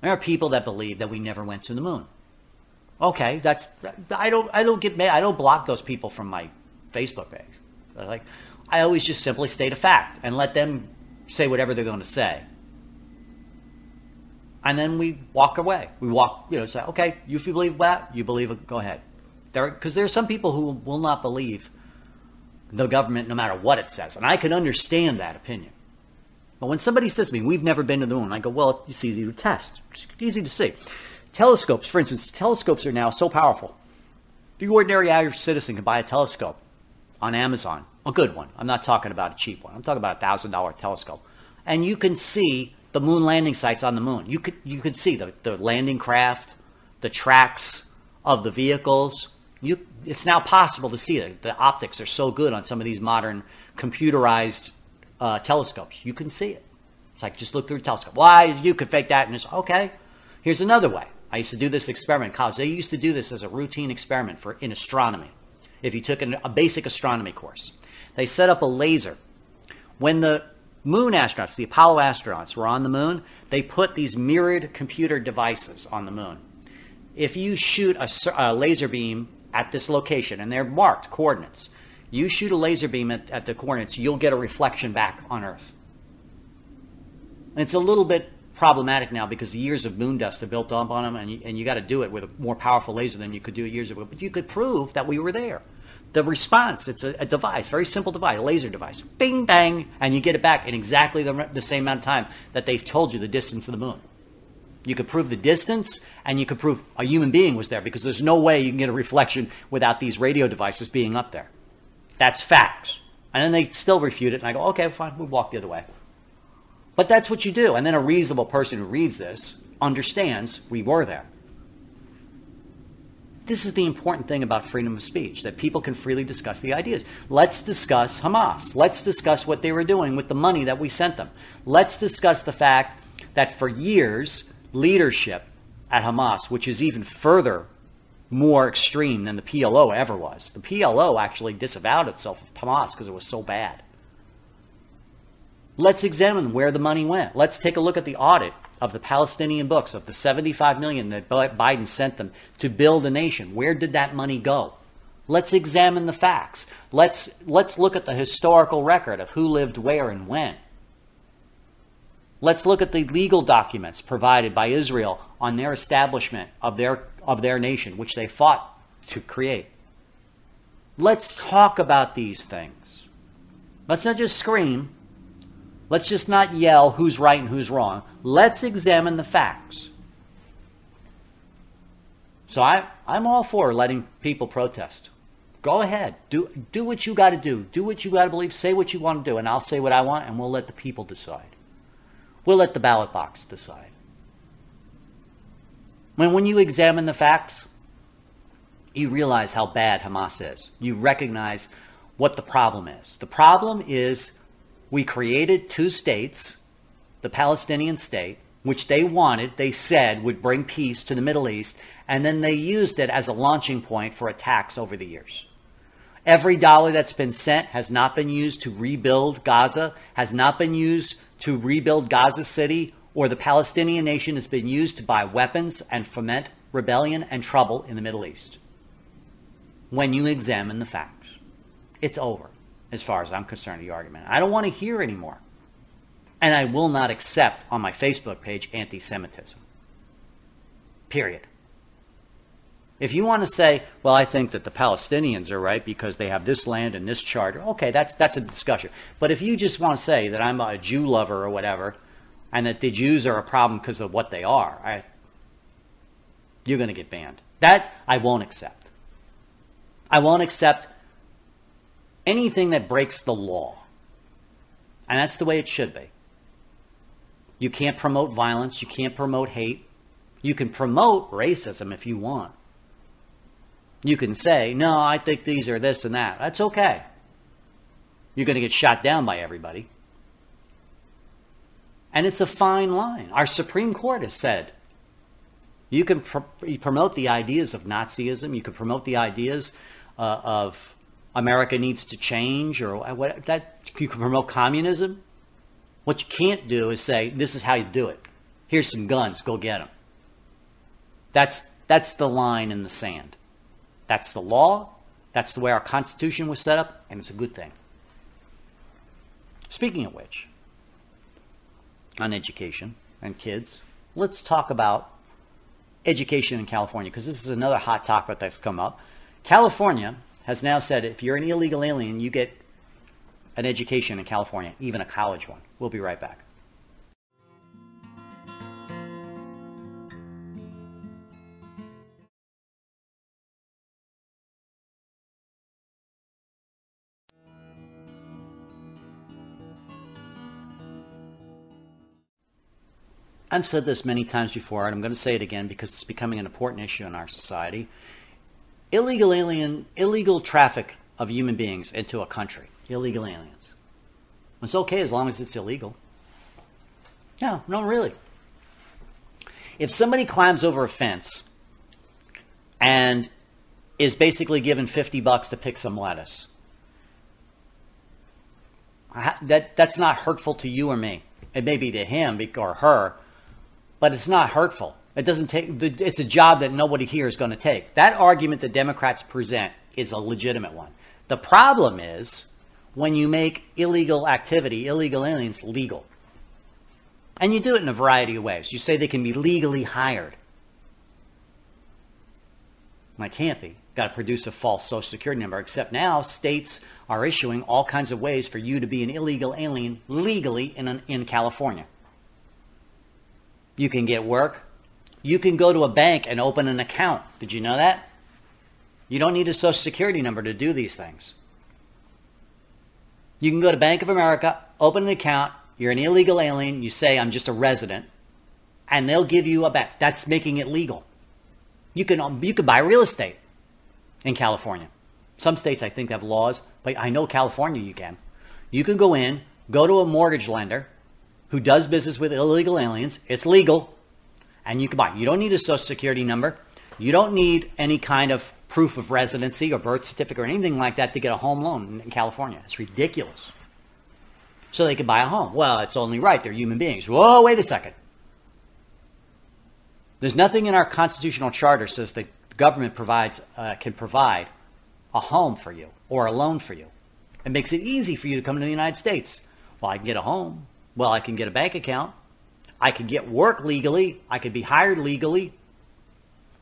There are people that believe that we never went to the moon. Okay, that's I don't I don't get mad. I don't block those people from my Facebook page. Like I always just simply state a fact and let them say whatever they're going to say and then we walk away. We walk, you know, say, okay, you if you believe that, you believe it, go ahead. There, because there are some people who will not believe the government no matter what it says, and I can understand that opinion. But when somebody says to me, "We've never been to the moon," I go, "Well, it's easy to test. It's easy to see." Telescopes, for instance, telescopes are now so powerful. The ordinary average citizen can buy a telescope on Amazon, a good one. I'm not talking about a cheap one. I'm talking about a thousand dollar telescope, and you can see the moon landing sites on the moon. You could you could see the, the landing craft, the tracks of the vehicles. You, it's now possible to see it. The optics are so good on some of these modern computerized uh, telescopes. You can see it. It's like just look through a telescope. Why you could fake that? And it's okay. Here's another way. I used to do this experiment in college. They used to do this as a routine experiment for in astronomy. If you took an, a basic astronomy course, they set up a laser. When the moon astronauts, the Apollo astronauts, were on the moon, they put these mirrored computer devices on the moon. If you shoot a, a laser beam at this location, and they're marked coordinates, you shoot a laser beam at, at the coordinates, you'll get a reflection back on Earth. And it's a little bit problematic now because the years of moon dust have built up on them, and you, and you got to do it with a more powerful laser than you could do years ago. But you could prove that we were there the response. It's a, a, device, very simple device, a laser device. Bing, bang, and you get it back in exactly the, the same amount of time that they've told you the distance of the moon. You could prove the distance, and you could prove a human being was there because there's no way you can get a reflection without these radio devices being up there. That's facts. And then they still refute it, and I go, okay, fine, we walk the other way. But that's what you do. And then a reasonable person who reads this understands we were there. This is the important thing about freedom of speech, that people can freely discuss the ideas. Let's discuss Hamas. Let's discuss what they were doing with the money that we sent them. Let's discuss the fact that for years, leadership at Hamas, which is even further more extreme than the PLO ever was. The PLO actually disavowed itself of Hamas because it was so bad. Let's examine where the money went. Let's take a look at the audit of the Palestinian books, of the 75 million that Biden sent them to build a nation, where did that money go? Let's examine the facts. Let's, let's look at the historical record of who lived where and when. Let's look at the legal documents provided by Israel on their establishment of their, of their nation, which they fought to create. Let's talk about these things. Let's not just scream. Let's just not yell who's right and who's wrong. Let's examine the facts. So I, I'm all for letting people protest. Go ahead. Do, do what you got to do. Do what you got to believe. Say what you want to do. And I'll say what I want, and we'll let the people decide. We'll let the ballot box decide. When, when you examine the facts, you realize how bad Hamas is. You recognize what the problem is. The problem is we created two states, the Palestinian state, which they wanted, they said would bring peace to the Middle East, and then they used it as a launching point for attacks over the years. Every dollar that's been sent has not been used to rebuild Gaza, has not been used to rebuild Gaza City, or the Palestinian nation has been used to buy weapons and foment rebellion and trouble in the Middle East. When you examine the facts, it's over. as far as I'm concerned, the argument. I don't want to hear anymore. And I will not accept on my Facebook page anti Semitism. Period. If you want to say, well, I think that the Palestinians are right because they have this land and this charter, okay, that's, that's a discussion. But if you just want to say that I'm a Jew lover or whatever, and that the Jews are a problem because of what they are, I, you're going to get banned. That I won't accept. I won't accept anything that breaks the law. And that's the way it should be. You can't promote violence. You can't promote hate. You can promote racism if you want. You can say, no, I think these are this and that. That's okay. You're going to get shot down by everybody. And it's a fine line. Our Supreme Court has said you can promote the ideas of Nazism. You can promote the ideas uh, of America needs to change, or what that you can promote communism. What you can't do is say this is how you do it. Here's some guns. Go get them. That's that's the line in the sand. That's the law. That's the way our Constitution was set up, and it's a good thing. Speaking of which, on education and kids, let's talk about education in California because this is another hot topic that's come up. California has now said if you're an illegal alien, you get an education in California, even a college one. We'll be right back. I've said this many times before, and I'm going to say it again because it's becoming an important issue in our society. Illegal alien, illegal traffic of human beings into a country, illegal aliens. It's okay as long as it's illegal. No, no, really. If somebody climbs over a fence and is basically given 50 bucks to pick some lettuce, that, that's not hurtful to you or me. It may be to him or her, but it's not hurtful. It doesn't take. It's a job that nobody here is going to take. That argument the Democrats present is a legitimate one. The problem is when you make illegal activity, illegal aliens, legal, and you do it in a variety of ways. You say they can be legally hired. That can't be. Got to produce a false social security number. Except now, states are issuing all kinds of ways for you to be an illegal alien legally in, in California. You can get work. You can go to a bank and open an account. Did you know that? You don't need a social security number to do these things. You can go to Bank of America, open an account. You're an illegal alien. You say, I'm just a resident. And they'll give you a bank. That's making it legal. You can, um, you can buy real estate in California. Some states, I think, have laws, but I know California you can. You can go in, go to a mortgage lender, who does business with illegal aliens. It's legal, and you can buy. You don't need a social security number. You don't need any kind of proof of residency or birth certificate or anything like that to get a home loan in California. It's ridiculous. So they can buy a home. Well, it's only right. They're human beings. Whoa, wait a second. There's nothing in our constitutional charter says the government provides uh, can provide a home for you or a loan for you. It makes it easy for you to come to the United States. Well, I can get a home. Well, I can get a bank account. I could get work legally. I could be hired legally.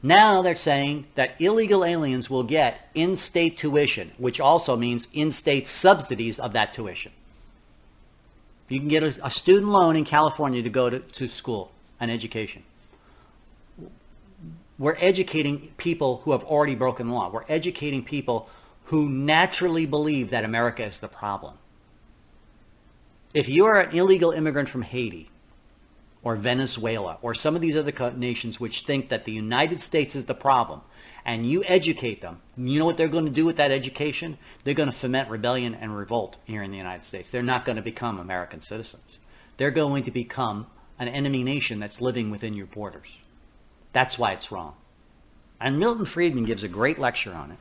Now they're saying that illegal aliens will get in state tuition, which also means in state subsidies of that tuition. You can get a, a, student loan in California to go to, to school and education. We're educating people who have already broken law. We're educating people who naturally believe that America is the problem. If you are an illegal immigrant from Haiti or Venezuela or some of these other nations which think that the United States is the problem, and you educate them, you know what they're going to do with that education? They're going to foment rebellion and revolt here in the United States. They're not going to become American citizens. They're going to become an enemy nation that's living within your borders. That's why it's wrong. And Milton Friedman gives a great lecture on it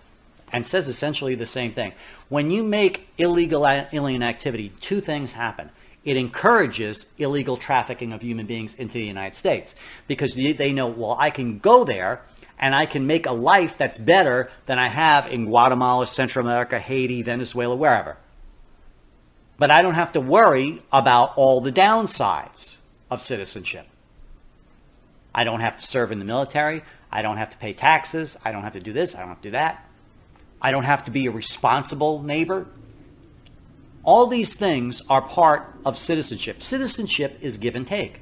and says essentially the same thing. When you make illegal alien activity, two things happen. It encourages illegal trafficking of human beings into the United States because they know, well, I can go there and I can make a life that's better than I have in Guatemala, Central America, Haiti, Venezuela, wherever. But I don't have to worry about all the downsides of citizenship. I don't have to serve in the military. I don't have to pay taxes. I don't have to do this. I don't have to do that. I don't have to be a responsible neighbor. All these things are part of citizenship. Citizenship is give and take.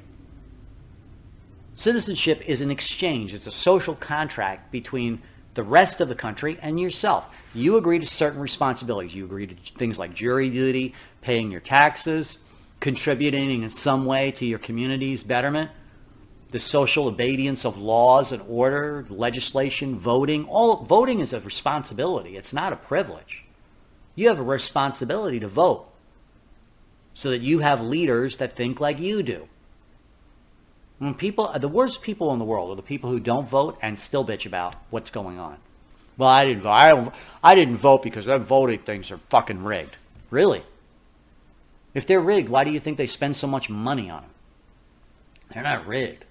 Citizenship is an exchange, it's a social contract between the rest of the country and yourself. You agree to certain responsibilities. You agree to things like jury duty, paying your taxes, contributing in some way to your community's betterment, the social obedience of laws and order, legislation, voting. All voting is a responsibility. It's not a privilege. You have a responsibility to vote so that you have leaders that think like you do. When people, the worst people in the world are the people who don't vote and still bitch about what's going on. Well, I didn't vote. I, I didn't vote because them voting things are fucking rigged. Really? If they're rigged, why do you think they spend so much money on them? They're not rigged.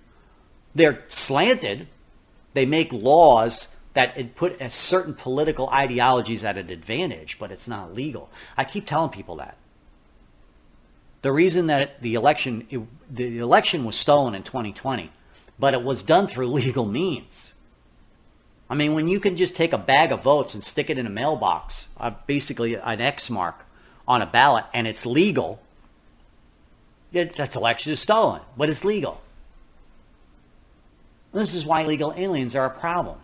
They're slanted. They make laws that put a certain political ideologies at an advantage, but it's not legal. I keep telling people that. The reason that the election it, the election was stolen in 2020, but it was done through legal means. I mean, when you can just take a bag of votes and stick it in a mailbox, uh, basically an X mark on a ballot, and it's legal, it, that election is stolen, but it's legal. This is why illegal aliens are a problem.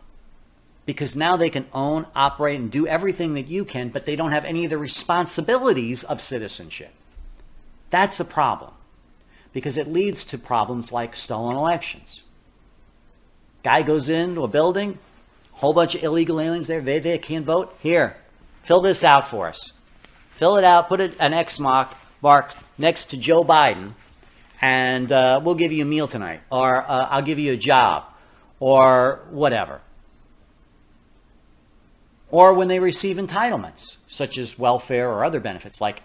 Because now they can own, operate, and do everything that you can, but they don't have any of the responsibilities of citizenship. That's a problem because it leads to problems like stolen elections. Guy goes into a building, whole bunch of illegal aliens there, they, they can't vote. Here, fill this out for us. Fill it out, put it, an X mark, mark next to Joe Biden, and uh, we'll give you a meal tonight, or uh, I'll give you a job, or whatever. Or when they receive entitlements, such as welfare or other benefits like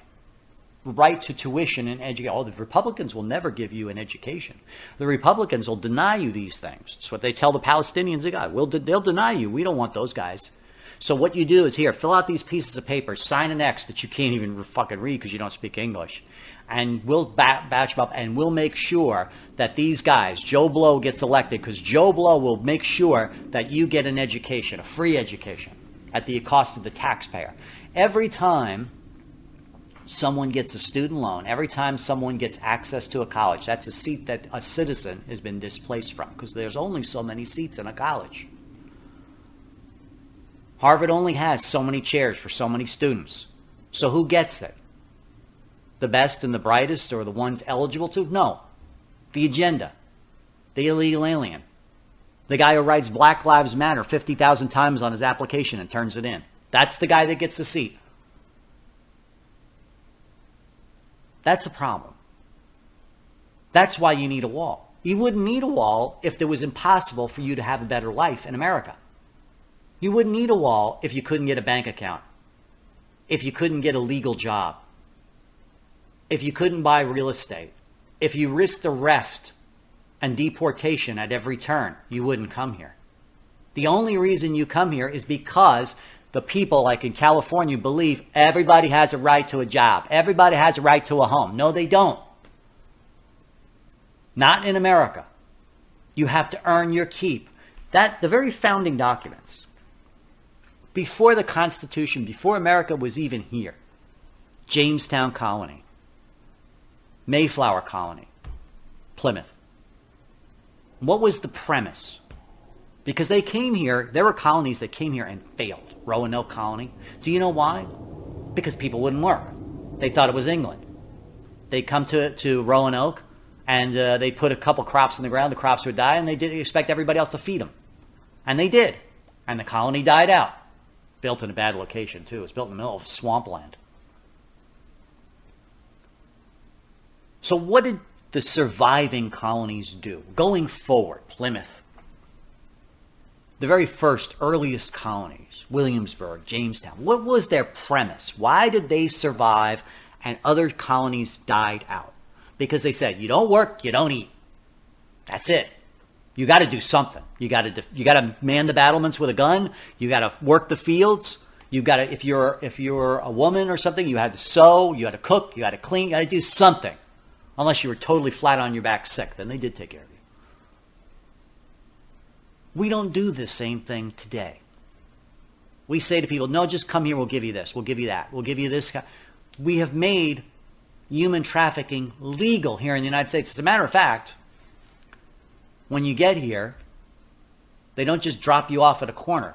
right to tuition and education. Oh, the Republicans will never give you an education. The Republicans will deny you these things. That's what they tell the Palestinians. They got. We'll, they'll deny you. We don't want those guys. So what you do is here, fill out these pieces of paper, sign an X that you can't even fucking read because you don't speak English, and we'll batch them up, and we'll make sure that these guys, Joe Blow gets elected because Joe Blow will make sure that you get an education, a free education, at the cost of the taxpayer. Every time someone gets a student loan, every time someone gets access to a college, that's a seat that a citizen has been displaced from because there's only so many seats in a college. Harvard only has so many chairs for so many students. So who gets it? The best and the brightest or the ones eligible to? No. The agenda. The illegal alien. The guy who writes Black Lives Matter 50,000 times on his application and turns it in. That's the guy that gets the seat. That's a problem. That's why you need a wall. You wouldn't need a wall if it was impossible for you to have a better life in America. You wouldn't need a wall if you couldn't get a bank account, if you couldn't get a legal job, if you couldn't buy real estate, if you risked arrest and deportation at every turn, you wouldn't come here. The only reason you come here is because the people, like in California, believe everybody has a right to a job. Everybody has a right to a home. No, they don't. Not in America. You have to earn your keep. That the very founding documents, before the Constitution, before America was even here, Jamestown Colony, Mayflower Colony, Plymouth. What was the premise? Because they came here, there were colonies that came here and failed. Roanoke Colony. Do you know why? Because people wouldn't work. They thought it was England. They'd come to, to Roanoke and uh, they put a couple crops in the ground. The crops would die and they did expect everybody else to feed them. And they did. And the colony died out. Built in a bad location, too. It was built in the middle of swampland. So, what did the surviving colonies do? Going forward, Plymouth, the very first, earliest colonies, Williamsburg, Jamestown, what was their premise? Why did they survive and other colonies died out? Because they said, you don't work, you don't eat. That's it. You got to do something. You got to you got to man the battlements with a gun. You got to work the fields. You got to if you're if you're a woman or something, you had to sew, you had to cook, you had to clean, you had to do something. Unless you were totally flat on your back sick, then they did take care of you. We don't do the same thing today. We say to people, no, just come here, we'll give you this, we'll give you that, we'll give you this. We have made human trafficking legal here in the United States. As a matter of fact, when you get here, they don't just drop you off at a corner.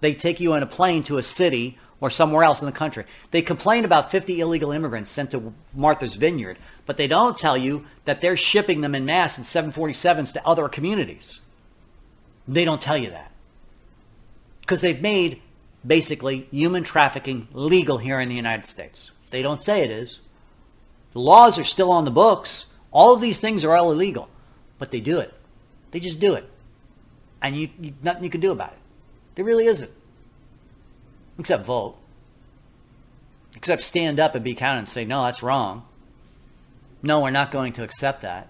They take you in a plane to a city or somewhere else in the country. They complain about 50 illegal immigrants sent to Martha's Vineyard, but they don't tell you that they're shipping them in mass in 747s to other communities. They don't tell you that. Because they've made basically human trafficking legal here in the United States. They don't say it is. The laws are still on the books. All of these things are all illegal, but they do it. They just do it. And you, you nothing you can do about it. There really isn't. Except vote. Except stand up and be counted and say, no, that's wrong. No, we're not going to accept that.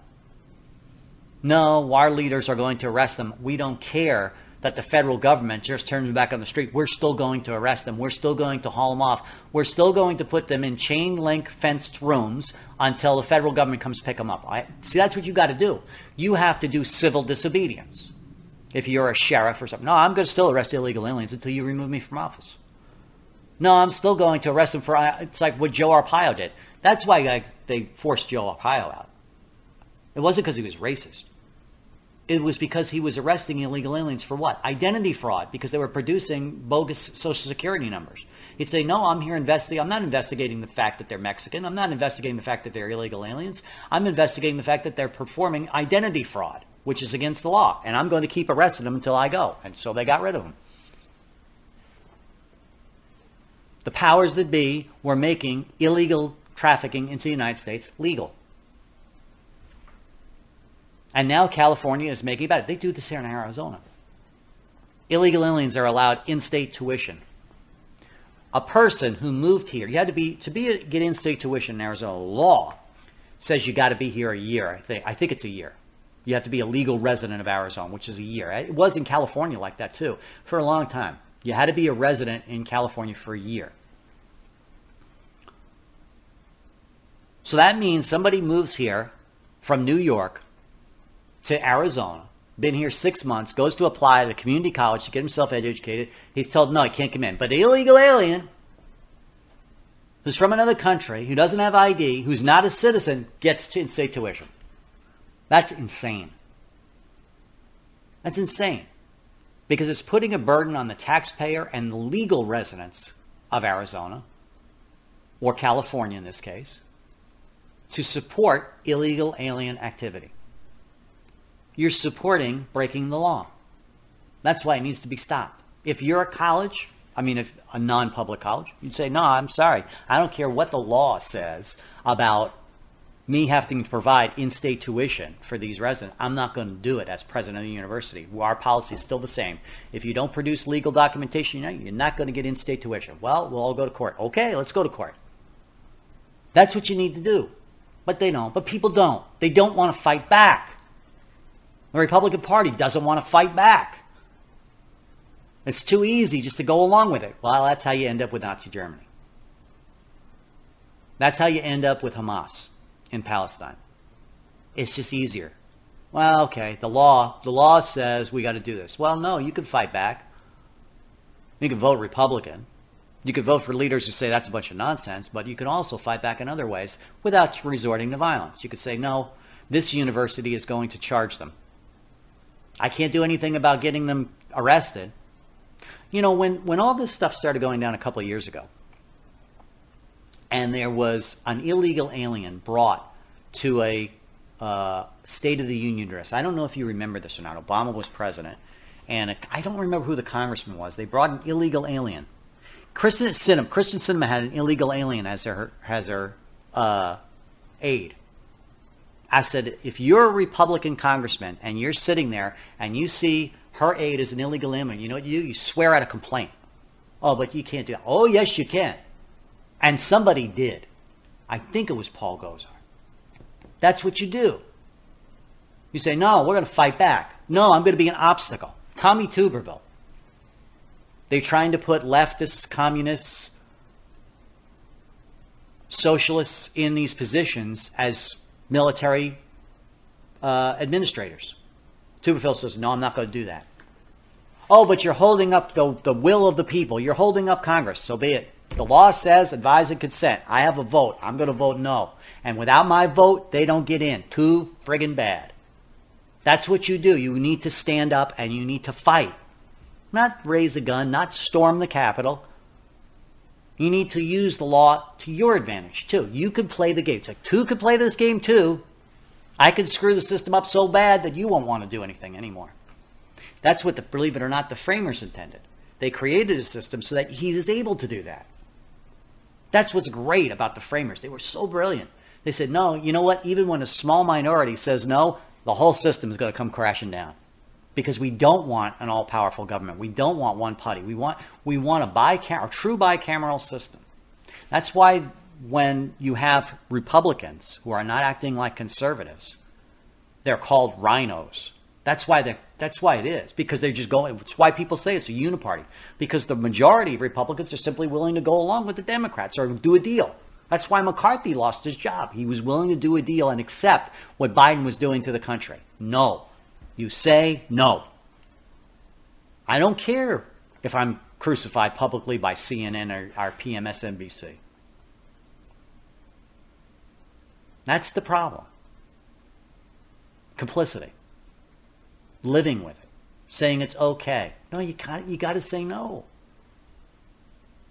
No, our leaders are going to arrest them. We don't care that the federal government just turned them back on the street. We're still going to arrest them. We're still going to haul them off. We're still going to put them in chain link fenced rooms until the federal government comes pick them up. See, that's what you got to do. You have to do civil disobedience. If you're a sheriff or something, no, I'm going to still arrest illegal aliens until you remove me from office. No, I'm still going to arrest them for. Uh, it's like what Joe Arpaio did. That's why they forced Joe Arpaio out. It wasn't because he was racist it was because he was arresting illegal aliens for what? Identity fraud, because they were producing bogus social security numbers. He'd say, no, I'm here investigating. I'm not investigating the fact that they're Mexican. I'm not investigating the fact that they're illegal aliens. I'm investigating the fact that they're performing identity fraud, which is against the law. And I'm going to keep arresting them until I go. And so they got rid of him. The powers that be were making illegal trafficking into the United States legal. And now California is making about it. They do this here in Arizona. Illegal aliens are allowed in-state tuition. A person who moved here, you had to be to be get in-state tuition in Arizona. Law says you got to be here a year. I think I think it's a year. You have to be a legal resident of Arizona, which is a year. It was in California like that too for a long time. You had to be a resident in California for a year. So that means somebody moves here from New York to Arizona, been here six months, goes to apply at a community college to get himself educated. He's told, no, he can't come in. But the illegal alien who's from another country, who doesn't have ID, who's not a citizen, gets to in-state tuition. That's insane. That's insane. Because it's putting a burden on the taxpayer and the legal residents of Arizona, or California in this case, to support illegal alien activity you're supporting breaking the law. That's why it needs to be stopped. If you're a college, I mean, if a non-public college, you'd say, no, I'm sorry. I don't care what the law says about me having to provide in-state tuition for these residents. I'm not going to do it as president of the university. Our policy is still the same. If you don't produce legal documentation, you're not going to get in-state tuition. Well, we'll all go to court. Okay, let's go to court. That's what you need to do. But they don't. But people don't. They don't want to fight back. The Republican Party doesn't want to fight back. It's too easy just to go along with it. Well, that's how you end up with Nazi Germany. That's how you end up with Hamas in Palestine. It's just easier. Well, okay, the law, the law says we got to do this. Well, no, you can fight back. You can vote Republican. You could vote for leaders who say that's a bunch of nonsense, but you can also fight back in other ways without resorting to violence. You could say, no, this university is going to charge them I can't do anything about getting them arrested. You know, when, when all this stuff started going down a couple of years ago, and there was an illegal alien brought to a uh, State of the Union address. I don't know if you remember this or not. Obama was president, and I don't remember who the congressman was. They brought an illegal alien. Kyrsten Sinema, Kyrsten Sinema had an illegal alien as her as her uh, aide. I said, if you're a Republican congressman and you're sitting there and you see her aide is an illegal immigrant, you know what you do? You swear out a complaint. Oh, but you can't do that. Oh, yes, you can. And somebody did. I think it was Paul Gosar. That's what you do. You say, no, we're going to fight back. No, I'm going to be an obstacle. Tommy Tuberville. They They're trying to put leftists, communists, socialists in these positions as military uh, administrators. Tuberville says, no, I'm not going to do that. Oh, but you're holding up the, the will of the people. You're holding up Congress. So be it. The law says advise and consent. I have a vote. I'm going to vote no. And without my vote, they don't get in. Too friggin' bad. That's what you do. You need to stand up and you need to fight. Not raise a gun, not storm the Capitol. You need to use the law to your advantage, too. You could play the game. It's like, two could play this game, too. I could screw the system up so bad that you won't want to do anything anymore. That's what, the, believe it or not, the framers intended. They created a system so that he is able to do that. That's what's great about the framers. They were so brilliant. They said, no, you know what? Even when a small minority says no, the whole system is going to come crashing down because we don't want an all-powerful government. We don't want one party. We want we want a bicam- a true bicameral system. That's why when you have Republicans who are not acting like conservatives, they're called rhinos. That's why they that's why it is because they're just going. It's why people say it's a uniparty because the majority of Republicans are simply willing to go along with the Democrats or do a deal. That's why McCarthy lost his job. He was willing to do a deal and accept what Biden was doing to the country. No, you say no. I don't care if I'm crucified publicly by CNN or, or PMSNBC. That's the problem. Complicity. Living with it. Saying it's okay. No, you got you got to say no.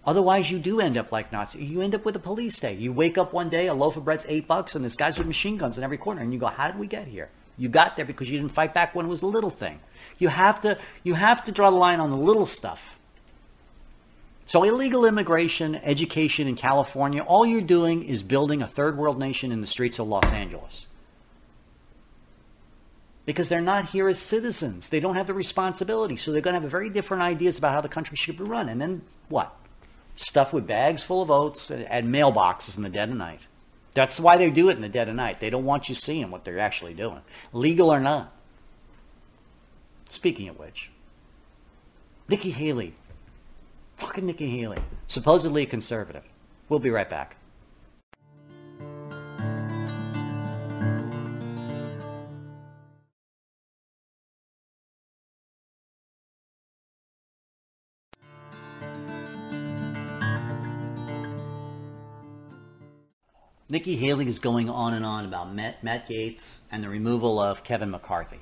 Otherwise, you do end up like Nazi. You end up with a police state. You wake up one day, a loaf of bread's eight bucks, and this guys with machine guns in every corner, and you go, "How did we get here?" You got there because you didn't fight back when it was a little thing. You have to you have to draw the line on the little stuff. So illegal immigration, education in California, all you're doing is building a third world nation in the streets of Los Angeles. Because they're not here as citizens. They don't have the responsibility. So they're going to have very different ideas about how the country should be run. And then what? Stuff with bags full of oats and mailboxes in the dead of night. That's why they do it in the dead of night. They don't want you seeing what they're actually doing, legal or not. Speaking of which, Nikki Haley Fucking Nikki Haley. Supposedly a conservative. We'll be right back. Nikki Haley is going on and on about Matt, Matt Gaetz and the removal of Kevin McCarthy.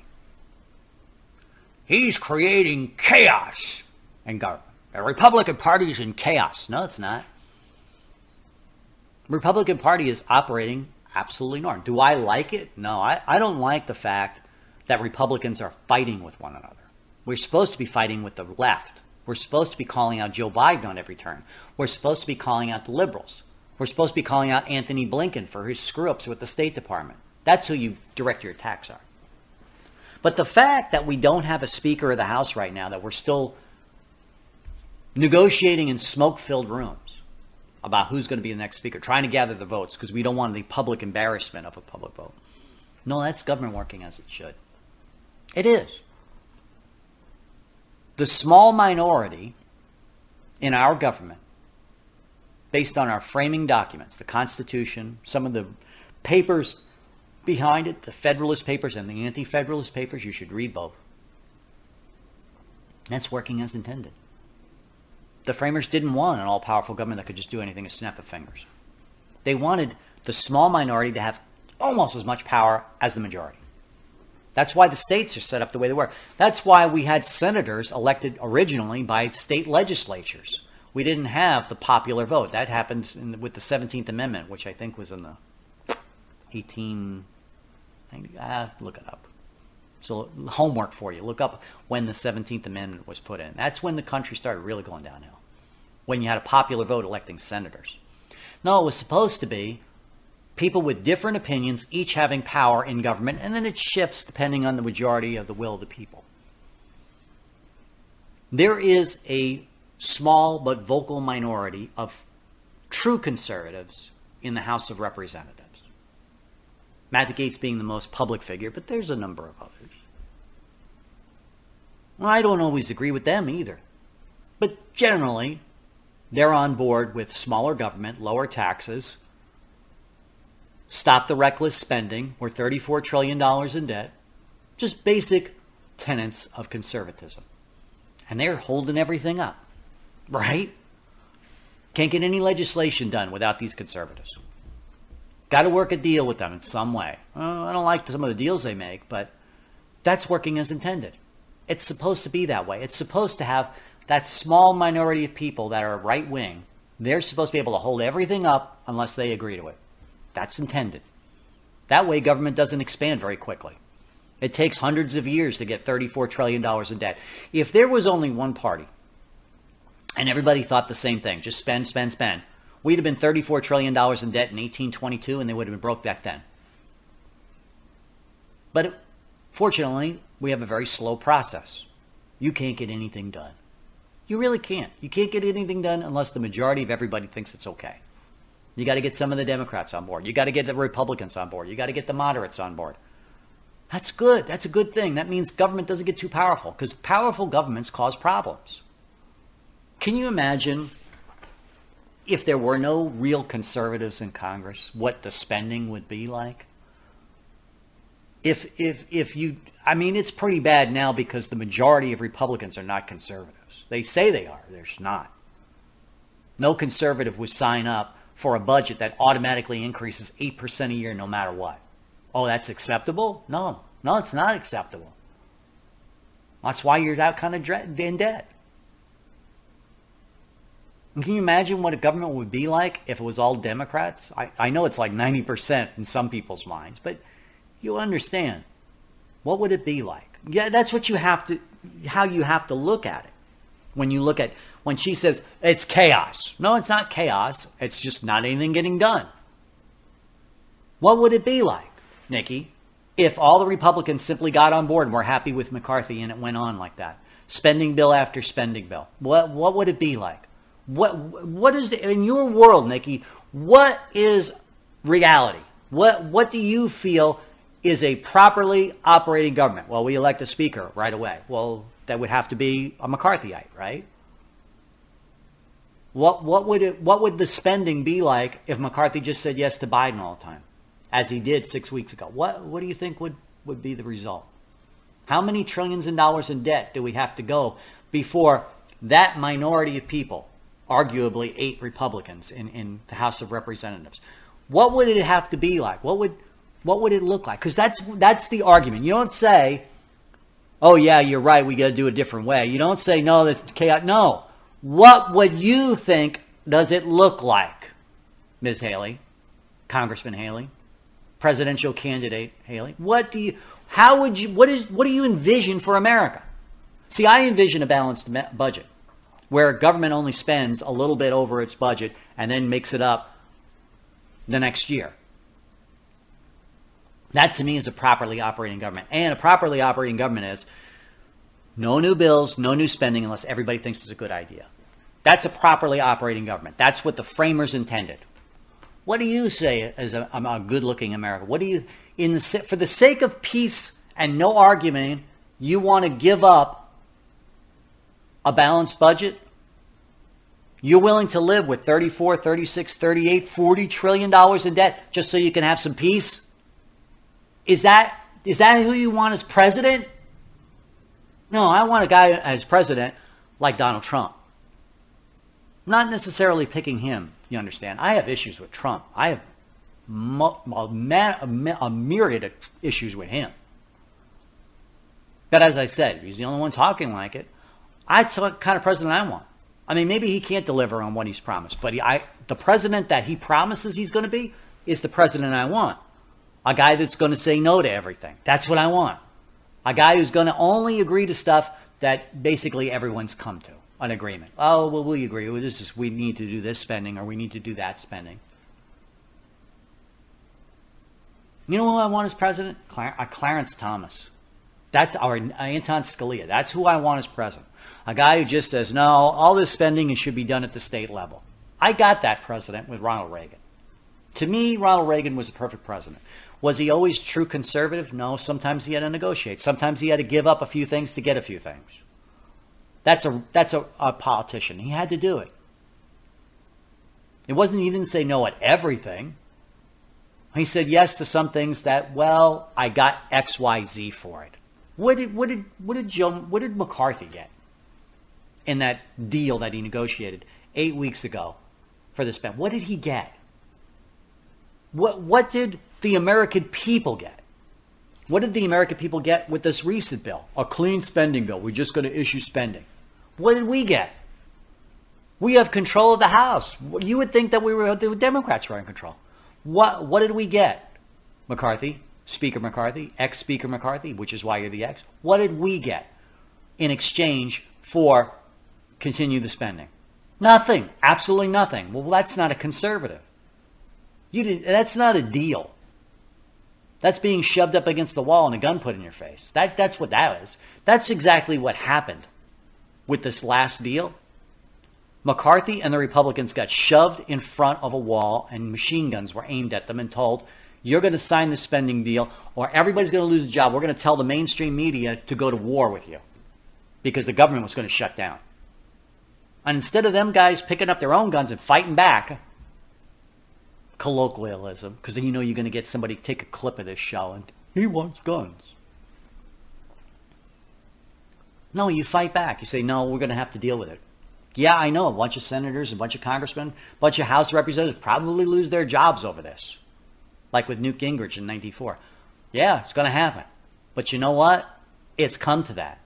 He's creating chaos in government. The Republican Party is in chaos. No, it's not. The Republican Party is operating absolutely normal. Do I like it? No, I, I don't like the fact that Republicans are fighting with one another. We're supposed to be fighting with the left. We're supposed to be calling out Joe Biden on every turn. We're supposed to be calling out the liberals. We're supposed to be calling out Antony Blinken for his screw ups with the State Department. That's who you direct your attacks on. But the fact that we don't have a Speaker of the House right now, that we're still negotiating in smoke filled rooms about who's going to be the next speaker, trying to gather the votes because we don't want the public embarrassment of a public vote. No, that's government working as it should. It is. The small minority in our government, based on our framing documents, the Constitution, some of the papers behind it, the Federalist Papers and the Anti Federalist Papers, you should read both. That's working as intended the framers didn't want an all powerful government that could just do anything a snap of fingers. They wanted the small minority to have almost as much power as the majority. That's why the states are set up the way they were. That's why we had senators elected originally by state legislatures. We didn't have the popular vote. That happened the, with the 17th Amendment, which I think was in the 18. Ah, look it up. So homework for you. Look up when the 17th Amendment was put in. That's when the country started really going downhill. When you had a popular vote electing senators. No, it was supposed to be people with different opinions, each having power in government, and then it shifts depending on the majority of the will of the people. There is a small but vocal minority of true conservatives in the House of Representatives. Matt Gaetz being the most public figure, but there's a number of others. Well, I don't always agree with them either. But generally, they're on board with smaller government, lower taxes, stop the reckless spending. We're $34 trillion in debt. Just basic tenets of conservatism. And they're holding everything up, right? Can't get any legislation done without these conservatives. Got to work a deal with them in some way. Well, I don't like some of the deals they make, but that's working as intended. It's supposed to be that way. It's supposed to have that small minority of people that are right wing. They're supposed to be able to hold everything up unless they agree to it. That's intended. That way, government doesn't expand very quickly. It takes hundreds of years to get $34 trillion in debt. If there was only one party and everybody thought the same thing, just spend, spend, spend, we'd have been $34 trillion in debt in 1822 and they would have been broke back then. But fortunately, we have a very slow process. You can't get anything done. You really can't. You can't get anything done unless the majority of everybody thinks it's okay. You got to get some of the Democrats on board. You got to get the Republicans on board. You got to get the moderates on board. That's good. That's a good thing. That means government doesn't get too powerful because powerful governments cause problems. Can you imagine if there were no real conservatives in Congress, what the spending would be like? If if if you I mean it's pretty bad now because the majority of Republicans are not conservatives. They say they are, they're not. No conservative would sign up for a budget that automatically increases 8% a year no matter what. Oh, that's acceptable? No, no, it's not acceptable. That's why you're that kind of in debt. Can you imagine what a government would be like if it was all Democrats? I, I know it's like 90% in some people's minds, but you understand. What would it be like? Yeah, that's what you have to, how you have to look at it. When you look at when she says it's chaos. No, it's not chaos. It's just not anything getting done. What would it be like, Nikki, if all the Republicans simply got on board and were happy with McCarthy and it went on like that? Spending bill after spending bill. What, what would it be like? What, what is, the, in your world, Nikki, what is reality? What, what do you feel is a properly operating government? Well, we elect a speaker right away. Well, that would have to be a McCarthyite, right? What what would it what would the spending be like if McCarthy just said yes to Biden all the time, as he did six weeks ago? What what do you think would, would be the result? How many trillions in dollars in debt do we have to go before that minority of people, arguably eight Republicans in, in the House of Representatives, what would it have to be like? What would what would it look like? Because that's that's the argument. You don't say, "Oh yeah, you're right. We got to do a different way." You don't say, "No, that's chaos." No, what would you think does it look like, Ms. Haley, Congressman Haley, presidential candidate Haley? What do you, how would you, what is, what do you envision for America? See, I envision a balanced budget where government only spends a little bit over its budget and then makes it up the next year. That to me is a properly operating government. And a properly operating government is no new bills, no new spending unless everybody thinks it's a good idea. That's a properly operating government. That's what the framers intended. What do you say as a, a good-looking America? What do you, in the, for the sake of peace and no argument, you want to give up a balanced budget? You're willing to live with 34, 36, 38, 40 trillion dollars in debt just so you can have some peace? Is that is that who you want as president? No, I want a guy as president like Donald Trump. Not necessarily picking him, you understand. I have issues with Trump. I have a, myriad of issues with him. But as I said, he's the only one talking like it. That's the kind of president I want. I mean, maybe he can't deliver on what he's promised, but he, I, the president that he promises he's going to be is the president I want. A guy that's going to say no to everything. That's what I want. A guy who's going to only agree to stuff that basically everyone's come to an agreement. Oh, well, we agree. Well, this is we need to do this spending or we need to do that spending. You know who I want as president? Uh, Clarence Thomas. That's our Anton Scalia. That's who I want as president. A guy who just says, no, all this spending should be done at the state level. I got that president with Ronald Reagan. To me, Ronald Reagan was a perfect president. Was he always true conservative? No. Sometimes he had to negotiate. Sometimes he had to give up a few things to get a few things. That's a that's a, a politician. He had to do it. It wasn't he didn't say no at everything. He said yes to some things that, well, I got XYZ for it. What did what did what did Joe what did McCarthy get in that deal that he negotiated eight weeks ago for the spend? What did he get? What what did the American people get? What did the American people get with this recent bill? A clean spending bill. We're just going to issue spending. What did we get? We have control of the House. You would think that we were the Democrats were in control. What what did we get? McCarthy, Speaker McCarthy, ex-Speaker McCarthy, which is why you're the ex. What did we get in exchange for continue the spending? Nothing. Absolutely nothing. Well, that's not a conservative. You didn't, that's not a deal. That's being shoved up against the wall and a gun put in your face. That, that's what that is. That's exactly what happened with this last deal. McCarthy and the Republicans got shoved in front of a wall and machine guns were aimed at them and told, you're going to sign the spending deal or everybody's going to lose a job. We're going to tell the mainstream media to go to war with you because the government was going to shut down. And instead of them guys picking up their own guns and fighting back, colloquialism, because then you know you're going to get somebody take a clip of this show and he wants guns. No, you fight back. You say, no, we're going to have to deal with it. Yeah, I know a bunch of senators, a bunch of congressmen, a bunch of House representatives probably lose their jobs over this, like with Newt Gingrich in 94. Yeah, it's going to happen. But you know what? It's come to that.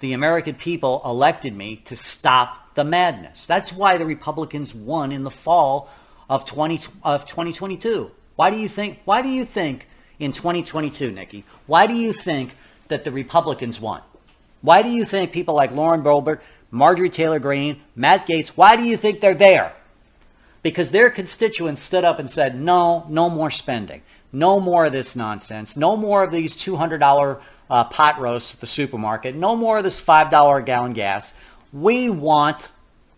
The American people elected me to stop the madness. That's why the Republicans won in the fall of 20 of 2022. Why do you think why do you think in 2022, Nikki? Why do you think that the Republicans won? Why do you think people like Lauren Boebert, Marjorie Taylor Greene, Matt Gaetz, why do you think they're there? Because their constituents stood up and said, no, no more spending. No more of this nonsense. No more of these $200 uh, pot roasts at the supermarket. No more of this $5 a gallon gas. We want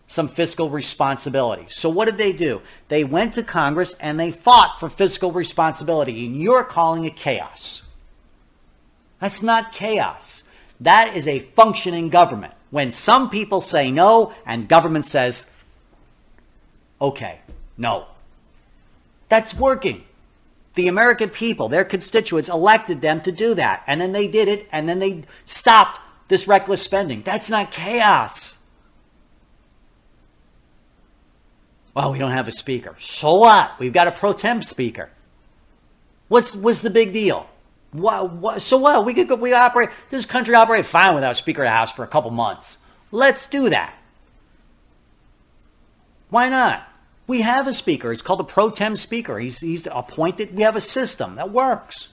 some fiscal responsibility. So what did they do? They went to Congress and they fought for fiscal responsibility, and you're calling it chaos. That's not chaos. That is a functioning government. When some people say no and government says, okay, no. That's working. The American people, their constituents, elected them to do that. And then they did it, and then they stopped this reckless spending. That's not chaos. Well, we don't have a speaker. So what? We've got a pro tem speaker. What's, what's the big deal? What, what, so what? We could go, we operate, this country operate fine without Speaker of the House for a couple months. Let's do that. Why not? We have a speaker. It's called a pro tem speaker. He's, he's appointed. We have a system that works.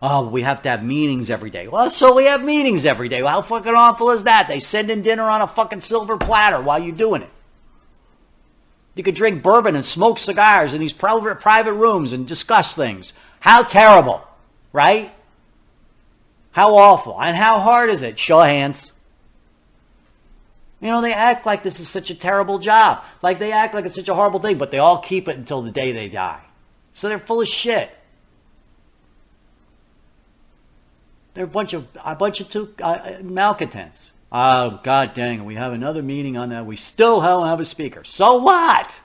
Oh, we have to have meetings every day. Well, so we have meetings every day. Well, how fucking awful is that? They send in dinner on a fucking silver platter while you're doing it. You could drink bourbon and smoke cigars in these private, private rooms and discuss things. How terrible right? How awful. And how hard is it? Show hands. You know, they act like this is such a terrible job. Like they act like it's such a horrible thing, but they all keep it until the day they die. So they're full of shit. They're a bunch of a bunch of two, uh, malcontents. Oh, god dang we have another meeting on that. We still don't have a speaker. So what?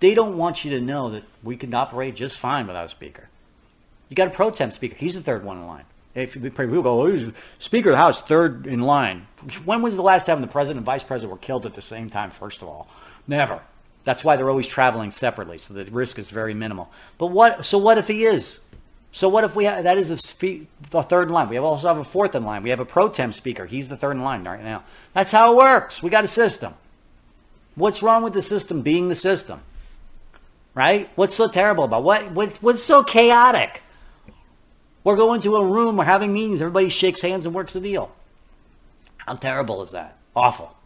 They don't want you to know that we can operate just fine without a speaker. You got a pro tem speaker. He's the third one in line. If people go, he's Speaker of the House, third in line. When was the last time the president and vice president were killed at the same time? First of all, never. That's why they're always traveling separately, so the risk is very minimal. But what? So what if he is? So what if we have, that is the, third in line? We also have a fourth in line. We have a pro tem speaker. He's the third in line right now. That's how it works. We got a system. What's wrong with the system being the system? Right? What's so terrible about what, what what's so chaotic? We're going to a room, we're having meetings, everybody shakes hands and works the deal. How terrible is that? Awful.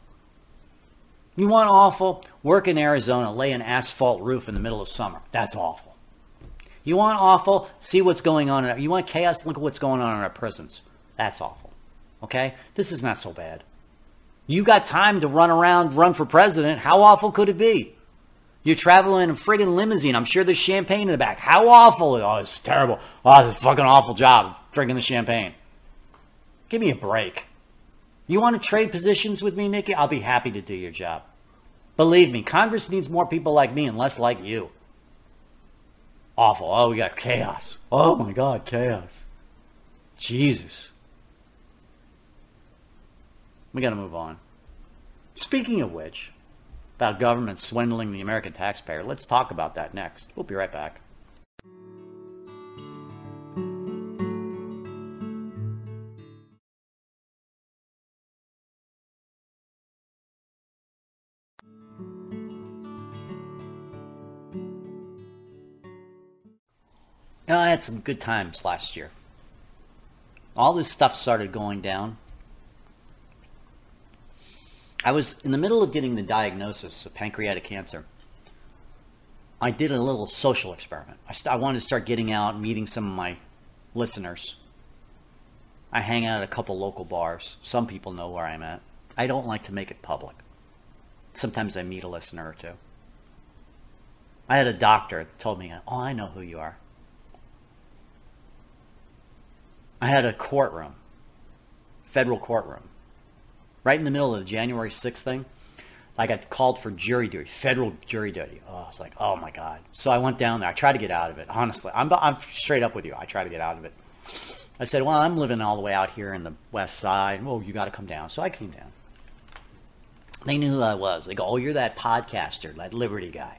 You want awful? Work in Arizona, lay an asphalt roof in the middle of summer. That's awful. You want awful? See what's going on. In our, You want chaos? Look at what's going on in our prisons. That's awful. Okay? This is not so bad. You got time to run around, run for president. How awful could it be? You're traveling in a friggin' limousine. I'm sure there's champagne in the back. How awful. Oh, it's terrible. Oh, it's a fucking awful job drinking the champagne. Give me a break. You want to trade positions with me, Nikki? I'll be happy to do your job. Believe me, Congress needs more people like me and less like you. Awful. Oh, we got chaos. Oh my God, chaos. Jesus. We got to move on. Speaking of which, about government swindling the American taxpayer, let's talk about that next. We'll be right back. I had some good times last year. All this stuff started going down. I was in the middle of getting the diagnosis of pancreatic cancer. I did a little social experiment. I, st- I wanted to start getting out, meeting some of my listeners. I hang out at a couple local bars. Some people know where I'm at. I don't like to make it public. Sometimes I meet a listener or two. I had a doctor told me, Oh, I know who you are. I had a courtroom, federal courtroom, right in the middle of the January 6th thing. I got called for jury duty, federal jury duty. Oh, I was like, oh my God. So I went down there. I tried to get out of it. Honestly, I'm, I'm straight up with you. I tried to get out of it. I said, well, I'm living all the way out here in the west side. Well, you got to come down. So I came down. They knew who I was. They go, oh, you're that podcaster, that Liberty guy.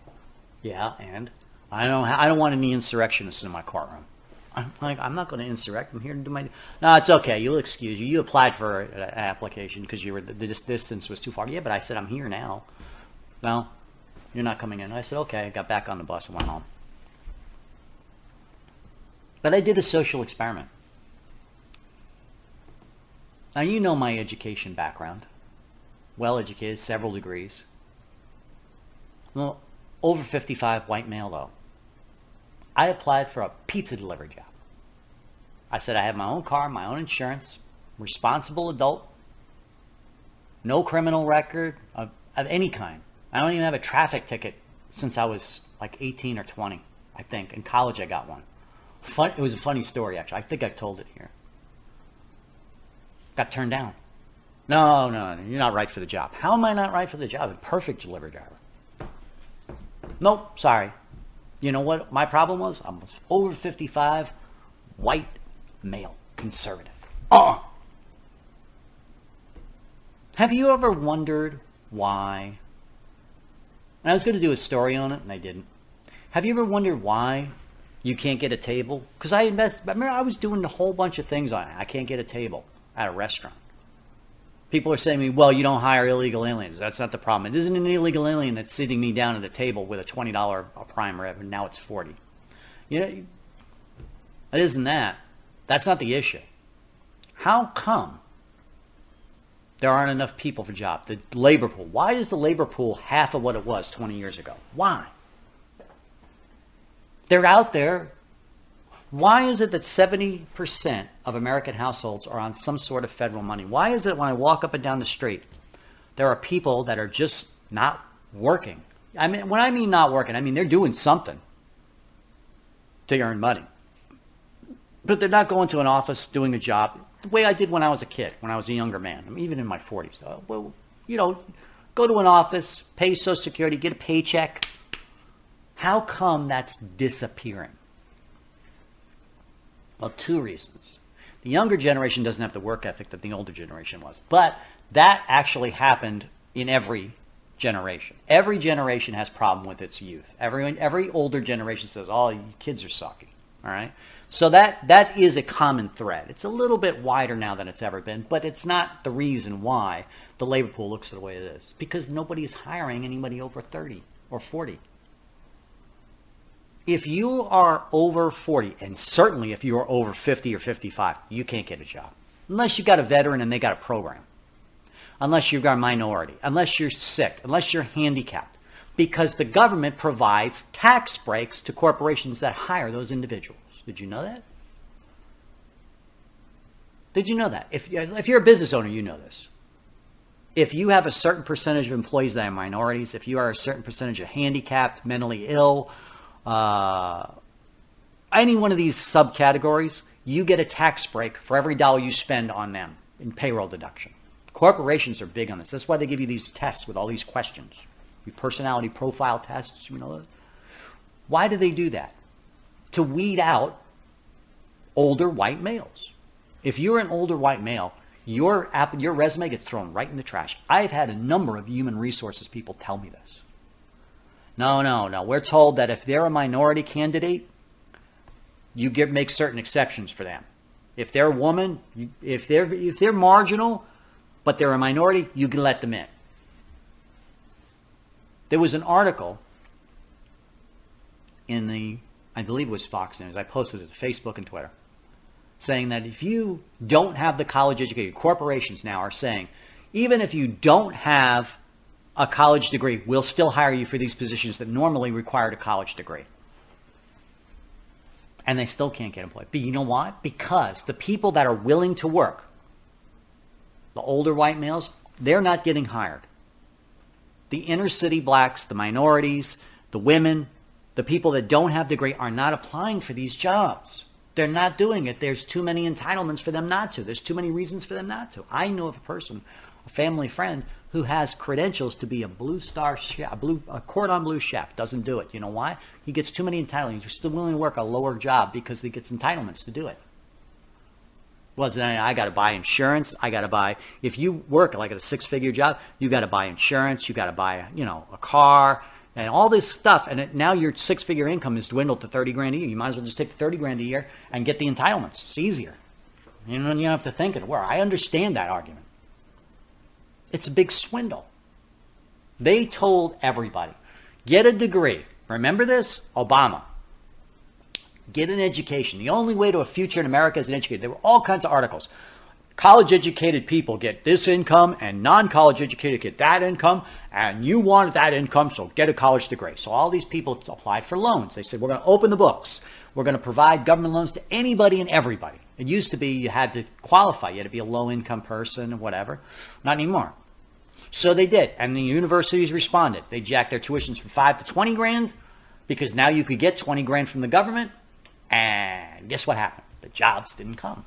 Yeah, and I don't, I don't want any insurrectionists in my courtroom. I'm like, I'm not going to insurrect. I'm here to do my. No, it's okay. You'll excuse you. You applied for an application because you were the, the distance was too far. Yeah, but I said I'm here now. No, you're not coming in. I said okay. I got back on the bus and went home. But I did a social experiment. Now you know my education background. Well educated, several degrees. Well, over 55 white male though. I applied for a pizza delivery job. I said I have my own car, my own insurance, responsible adult, no criminal record of, of any kind. I don't even have a traffic ticket since I was like 18 or 20, I think. In college, I got one. Fun, it was a funny story, actually. I think I told it here. Got turned down. No, no, no, you're not right for the job. How am I not right for the job? A perfect delivery driver. Nope, sorry. You know what my problem was? I was over 55, white, male, conservative. Uh. Have you ever wondered why? And I was going to do a story on it, and I didn't. Have you ever wondered why you can't get a table? Because I invest. Remember, I was doing a whole bunch of things on it. I can't get a table at a restaurant. People are saying to me, well, you don't hire illegal aliens. That's not the problem. It isn't an illegal alien that's sitting me down at a table with a $20 prime rib, and now it's 40 You know, it isn't that. That's not the issue. How come there aren't enough people for jobs? The labor pool. Why is the labor pool half of what it was 20 years ago? Why? They're out there why is it that 70% of American households are on some sort of federal money? Why is it when I walk up and down the street, there are people that are just not working? I mean, when I mean not working, I mean they're doing something to earn money. But they're not going to an office doing a job the way I did when I was a kid, when I was a younger man. I'm even in my 40s. well, you know, go to an office, pay Social Security, get a paycheck. How come that's disappearing? Well, two reasons. The younger generation doesn't have the work ethic that the older generation was. But that actually happened in every generation. Every generation has problem with its youth. Every, every older generation says, oh, kids are sucky. All right? So that, that is a common thread. It's a little bit wider now than it's ever been, but it's not the reason why the labor pool looks the way it is. Because nobody is hiring anybody over 30 or 40 if you are over 40, and certainly if you are over 50 or 55, you can't get a job. Unless you've got a veteran and they got a program. Unless you've got a minority. Unless you're sick. Unless you're handicapped. Because the government provides tax breaks to corporations that hire those individuals. Did you know that? Did you know that? If, if you're a business owner, you know this. If you have a certain percentage of employees that are minorities, if you are a certain percentage of handicapped, mentally ill, uh, any one of these subcategories, you get a tax break for every dollar you spend on them. in payroll deduction. Corporations are big on this. That's why they give you these tests with all these questions, your personality profile tests. You know, why do they do that? To weed out older white males. If you're an older white male, your app, your resume gets thrown right in the trash. I've had a number of human resources people tell me this. No, no, no. We're told that if they're a minority candidate, you get make certain exceptions for them. If they're a woman, if they're if they're marginal, but they're a minority, you can let them in. There was an article in the I believe it was Fox News. I posted it to Facebook and Twitter saying that if you don't have the college educated, corporations now are saying, even if you don't have a college degree, we'll still hire you for these positions that normally required a college degree. And they still can't get employed. But you know why? Because the people that are willing to work, the older white males, they're not getting hired. The inner city blacks, the minorities, the women, the people that don't have degree are not applying for these jobs. They're not doing it. There's too many entitlements for them not to. There's too many reasons for them not to. I know of a person, a family friend, who has credentials to be a blue star chef, a, blue, a cordon bleu chef. Doesn't do it. You know why? He gets too many entitlements. He's still willing to work a lower job because he gets entitlements to do it. Well, then I got to buy insurance. I got to buy. If you work like at a six-figure job, you got to buy insurance. You got to buy, you know, a car and all this stuff. And it, now your six figure income is dwindled to 30 grand a year. You might as well just take the 30 grand a year and get the entitlements. It's easier. You know, you don't have to think it. Where I understand that argument. It's a big swindle. They told everybody, get a degree. Remember this? Obama. Get an education. The only way to a future in America is an education. There were all kinds of articles college educated people get this income and non-college educated get that income and you want that income so get a college degree so all these people applied for loans they said we're going to open the books we're going to provide government loans to anybody and everybody it used to be you had to qualify you had to be a low income person or whatever not anymore so they did and the universities responded they jacked their tuitions from 5 to 20 grand because now you could get 20 grand from the government and guess what happened the jobs didn't come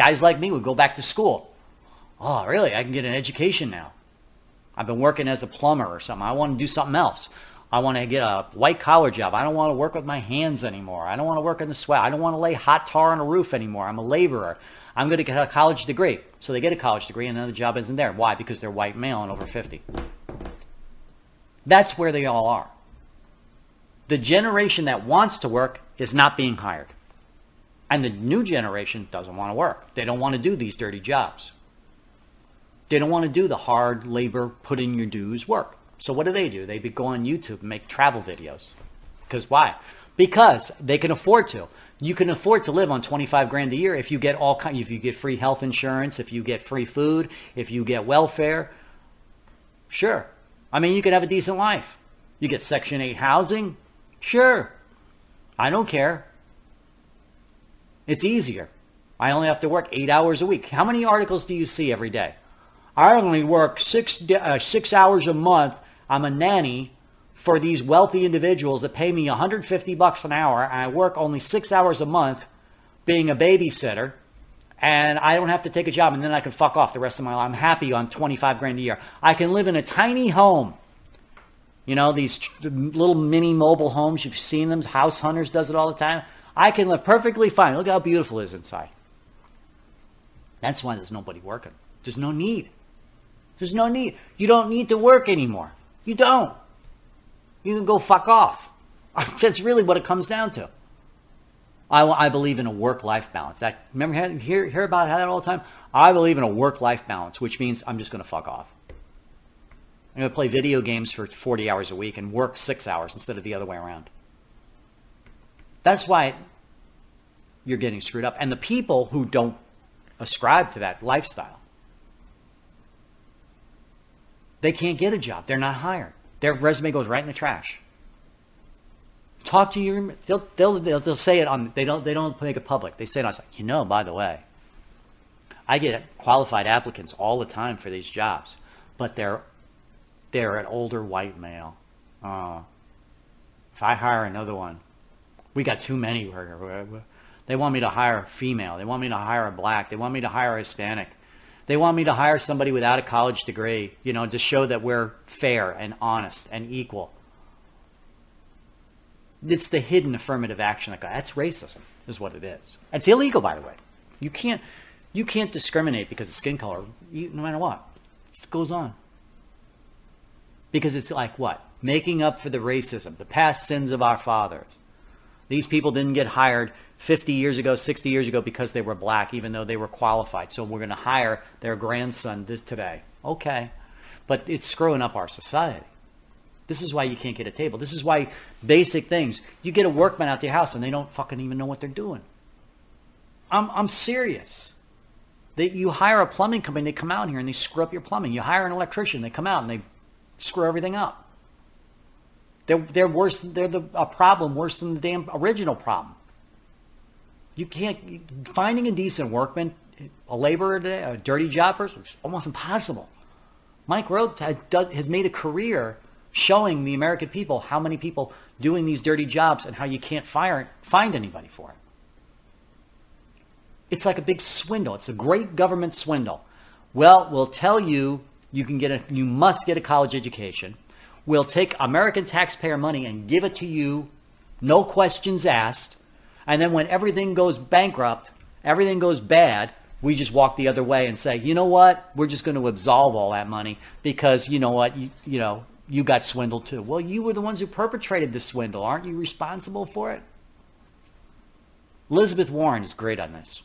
Guys like me would go back to school. Oh, really? I can get an education now. I've been working as a plumber or something. I want to do something else. I want to get a white collar job. I don't want to work with my hands anymore. I don't want to work in the sweat. I don't want to lay hot tar on a roof anymore. I'm a laborer. I'm going to get a college degree. So they get a college degree and then the job isn't there. Why? Because they're white male and over 50. That's where they all are. The generation that wants to work is not being hired. And the new generation doesn't want to work. They don't want to do these dirty jobs. They don't want to do the hard labor, put in your dues work. So what do they do? They go on YouTube and make travel videos. Because why? Because they can afford to. You can afford to live on 25 grand a year if you get all kind, if you get free health insurance, if you get free food, if you get welfare. Sure. I mean, you could have a decent life. You get Section 8 housing. Sure. I don't care. It's easier. I only have to work eight hours a week. How many articles do you see every day? I only work six, uh, six hours a month. I'm a nanny for these wealthy individuals that pay me 150 bucks an hour. And I work only six hours a month being a babysitter. And I don't have to take a job and then I can fuck off the rest of my life. I'm happy I'm 25 grand a year. I can live in a tiny home. You know, these little mini mobile homes, you've seen them. House Hunters does it all the time. I can live perfectly fine. Look how beautiful it is inside. That's why there's nobody working. There's no need. There's no need. You don't need to work anymore. You don't. You can go fuck off. That's really what it comes down to. I, I believe in a work-life balance. That remember hear hear about that all the time. I believe in a work-life balance, which means I'm just going to fuck off. I'm going to play video games for 40 hours a week and work six hours instead of the other way around. That's why you're getting screwed up. And the people who don't ascribe to that lifestyle, they can't get a job. They're not hired. Their resume goes right in the trash. Talk to your they'll they'll they'll, they'll say it on they don't they don't make it public. They say it on like, you know, by the way, I get qualified applicants all the time for these jobs, but they're they're an older white male. Uh, if I hire another one, we got too many. They want me to hire a female. They want me to hire a black. They want me to hire a Hispanic. They want me to hire somebody without a college degree, you know, to show that we're fair and honest and equal. It's the hidden affirmative action. That's racism, is what it is. It's illegal, by the way. You can't, you can't discriminate because of skin color, no matter what. It goes on. Because it's like what? Making up for the racism, the past sins of our fathers. These people didn't get hired 50 years ago, 60 years ago because they were black, even though they were qualified. So we're going to hire their grandson this today. Okay. But it's screwing up our society. This is why you can't get a table. This is why basic things. You get a workman out to your house and they don't fucking even know what they're doing. I'm, I'm serious. That you hire a plumbing company, they come out here and they screw up your plumbing. You hire an electrician, they come out and they screw everything up. They're, they're worse. They're the, a problem worse than the damn original problem. You can't finding a decent workman, a laborer today, a dirty job person, almost impossible. Mike Rowe has made a career showing the American people how many people doing these dirty jobs and how you can't fire find anybody for it. It's like a big swindle. It's a great government swindle. Well, we'll tell you you can get a you must get a college education. We'll take American taxpayer money and give it to you, no questions asked. And then when everything goes bankrupt, everything goes bad, we just walk the other way and say, you know what? We're just going to absolve all that money because you know what? You, you know, you got swindled too. Well, you were the ones who perpetrated the swindle. Aren't you responsible for it? Elizabeth Warren is great on this.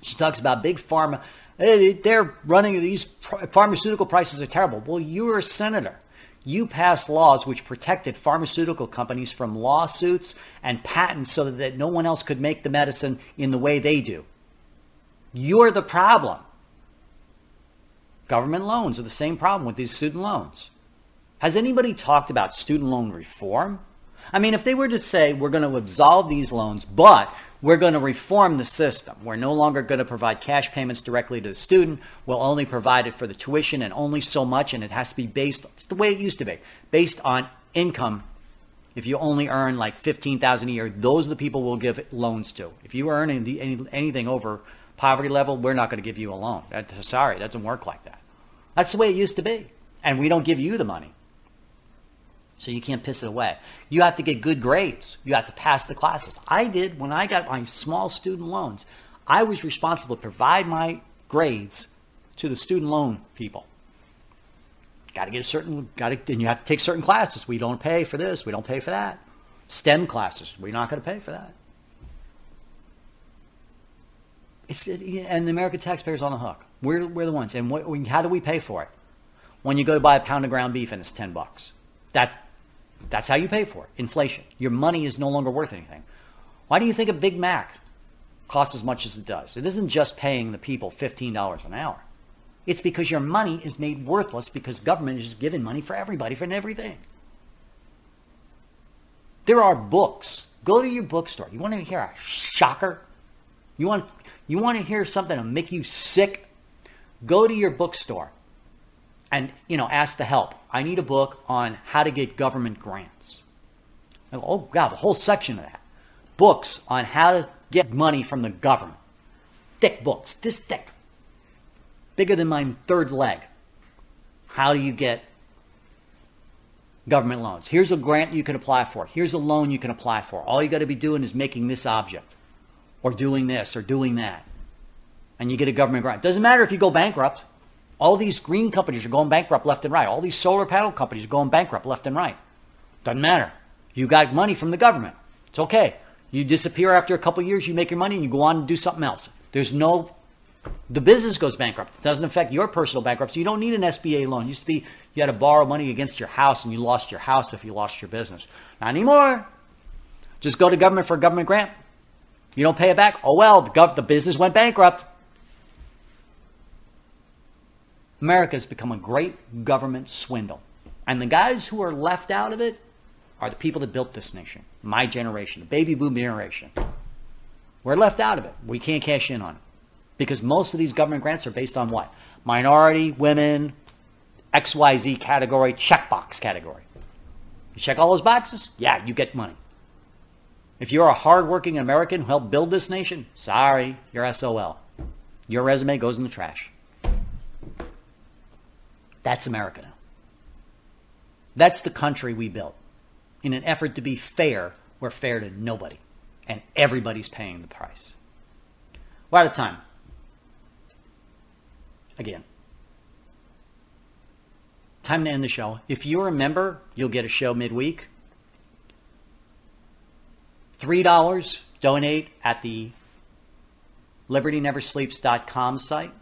She talks about big pharma. Eh, they're running these pharmaceutical prices are terrible. Well, you were a senator. You passed laws which protected pharmaceutical companies from lawsuits and patents so that no one else could make the medicine in the way they do. You're the problem. Government loans are the same problem with these student loans. Has anybody talked about student loan reform? I mean, if they were to say we're going to absolve these loans, but we're going to reform the system. We're no longer going to provide cash payments directly to the student. We'll only provide it for the tuition and only so much, and it has to be based the way it used to be, based on income. If you only earn like fifteen thousand a year, those are the people we'll give loans to. If you earn any, anything over poverty level, we're not going to give you a loan. That, sorry, that doesn't work like that. That's the way it used to be, and we don't give you the money so you can't piss it away. You have to get good grades. You have to pass the classes. I did when I got my small student loans. I was responsible to provide my grades to the student loan people. Got to get a certain, got to, and you have to take certain classes. We don't pay for this. We don't pay for that. STEM classes. We're not going to pay for that. It's, and the American taxpayer's on the hook. We're, we're the ones. And what, how do we pay for it? When you go to buy a pound of ground beef and it's 10 bucks. That, that's how you pay for it. Inflation. Your money is no longer worth anything. Why do you think a Big Mac costs as much as it does? It isn't just paying the people $15 an hour. It's because your money is made worthless because government is just giving money for everybody for everything. There are books. Go to your bookstore. You want to hear a shocker? You want you want to hear something to make you sick? Go to your bookstore and you know ask the help. I need a book on how to get government grants. Go, oh god a whole section of that. Books on how to get money from the government. Thick books this thick. Bigger than my third leg. How do you get government loans? Here's a grant you can apply for. Here's a loan you can apply for. All you got to be doing is making this object or doing this or doing that and you get a government grant. Doesn't matter if you go bankrupt all these green companies are going bankrupt left and right. All these solar panel companies are going bankrupt left and right. Doesn't matter. You got money from the government. It's okay. You disappear after a couple years, you make your money, and you go on and do something else. There's no, the business goes bankrupt. It doesn't affect your personal bankruptcy. You don't need an SBA loan. It used to be you had to borrow money against your house, and you lost your house if you lost your business. Not anymore. Just go to government for a government grant. You don't pay it back. Oh well, the, gov- the business went bankrupt. America has become a great government swindle. And the guys who are left out of it are the people that built this nation, my generation, the baby boom generation. We're left out of it. We can't cash in on it. Because most of these government grants are based on what? Minority, women, XYZ category, checkbox category. You check all those boxes? Yeah, you get money. If you're a hardworking American who helped build this nation, sorry, you're SOL. Your resume goes in the trash. That's America now. That's the country we built. In an effort to be fair, we're fair to nobody. And everybody's paying the price. We're out of time. Again. Time to end the show. If you're a member, you'll get a show midweek. $3 donate at the libertyneversleeps.com site.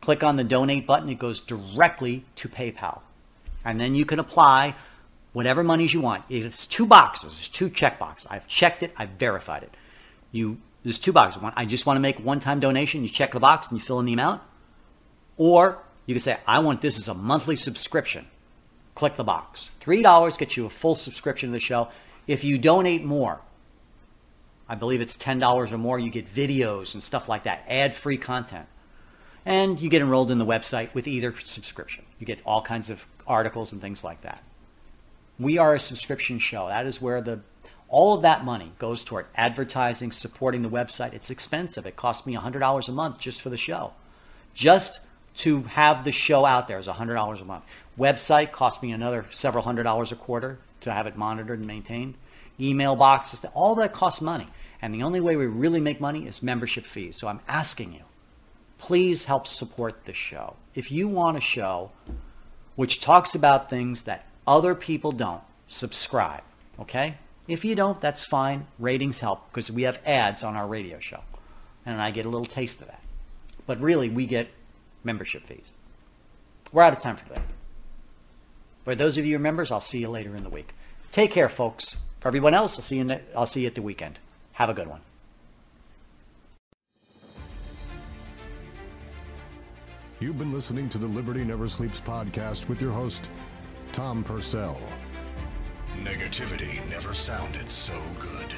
Click on the donate button. It goes directly to PayPal. And then you can apply whatever monies you want. It's two boxes. It's two check boxes. I've checked it. I've verified it. You There's two boxes. One, I just want to make one-time donation. You check the box and you fill in the amount. Or you can say, I want this as a monthly subscription. Click the box. $3 gets you a full subscription to the show. If you donate more, I believe it's $10 or more, you get videos and stuff like that, ad-free content. And you get enrolled in the website with either subscription. You get all kinds of articles and things like that. We are a subscription show. That is where the all of that money goes toward advertising, supporting the website. It's expensive. It costs me $100 a month just for the show. Just to have the show out there is $100 a month. Website costs me another several hundred dollars a quarter to have it monitored and maintained. Email boxes, all that costs money. And the only way we really make money is membership fees. So I'm asking you, please help support the show. If you want a show which talks about things that other people don't, subscribe, okay? If you don't, that's fine. Ratings help because we have ads on our radio show. And I get a little taste of that. But really, we get membership fees. We're out of time for today. For those of you who are members, I'll see you later in the week. Take care, folks. For everyone else, I'll see you, I'll see you at the weekend. Have a good one. You've been listening to the Liberty Never Sleeps podcast with your host, Tom Purcell. Negativity never sounded so good.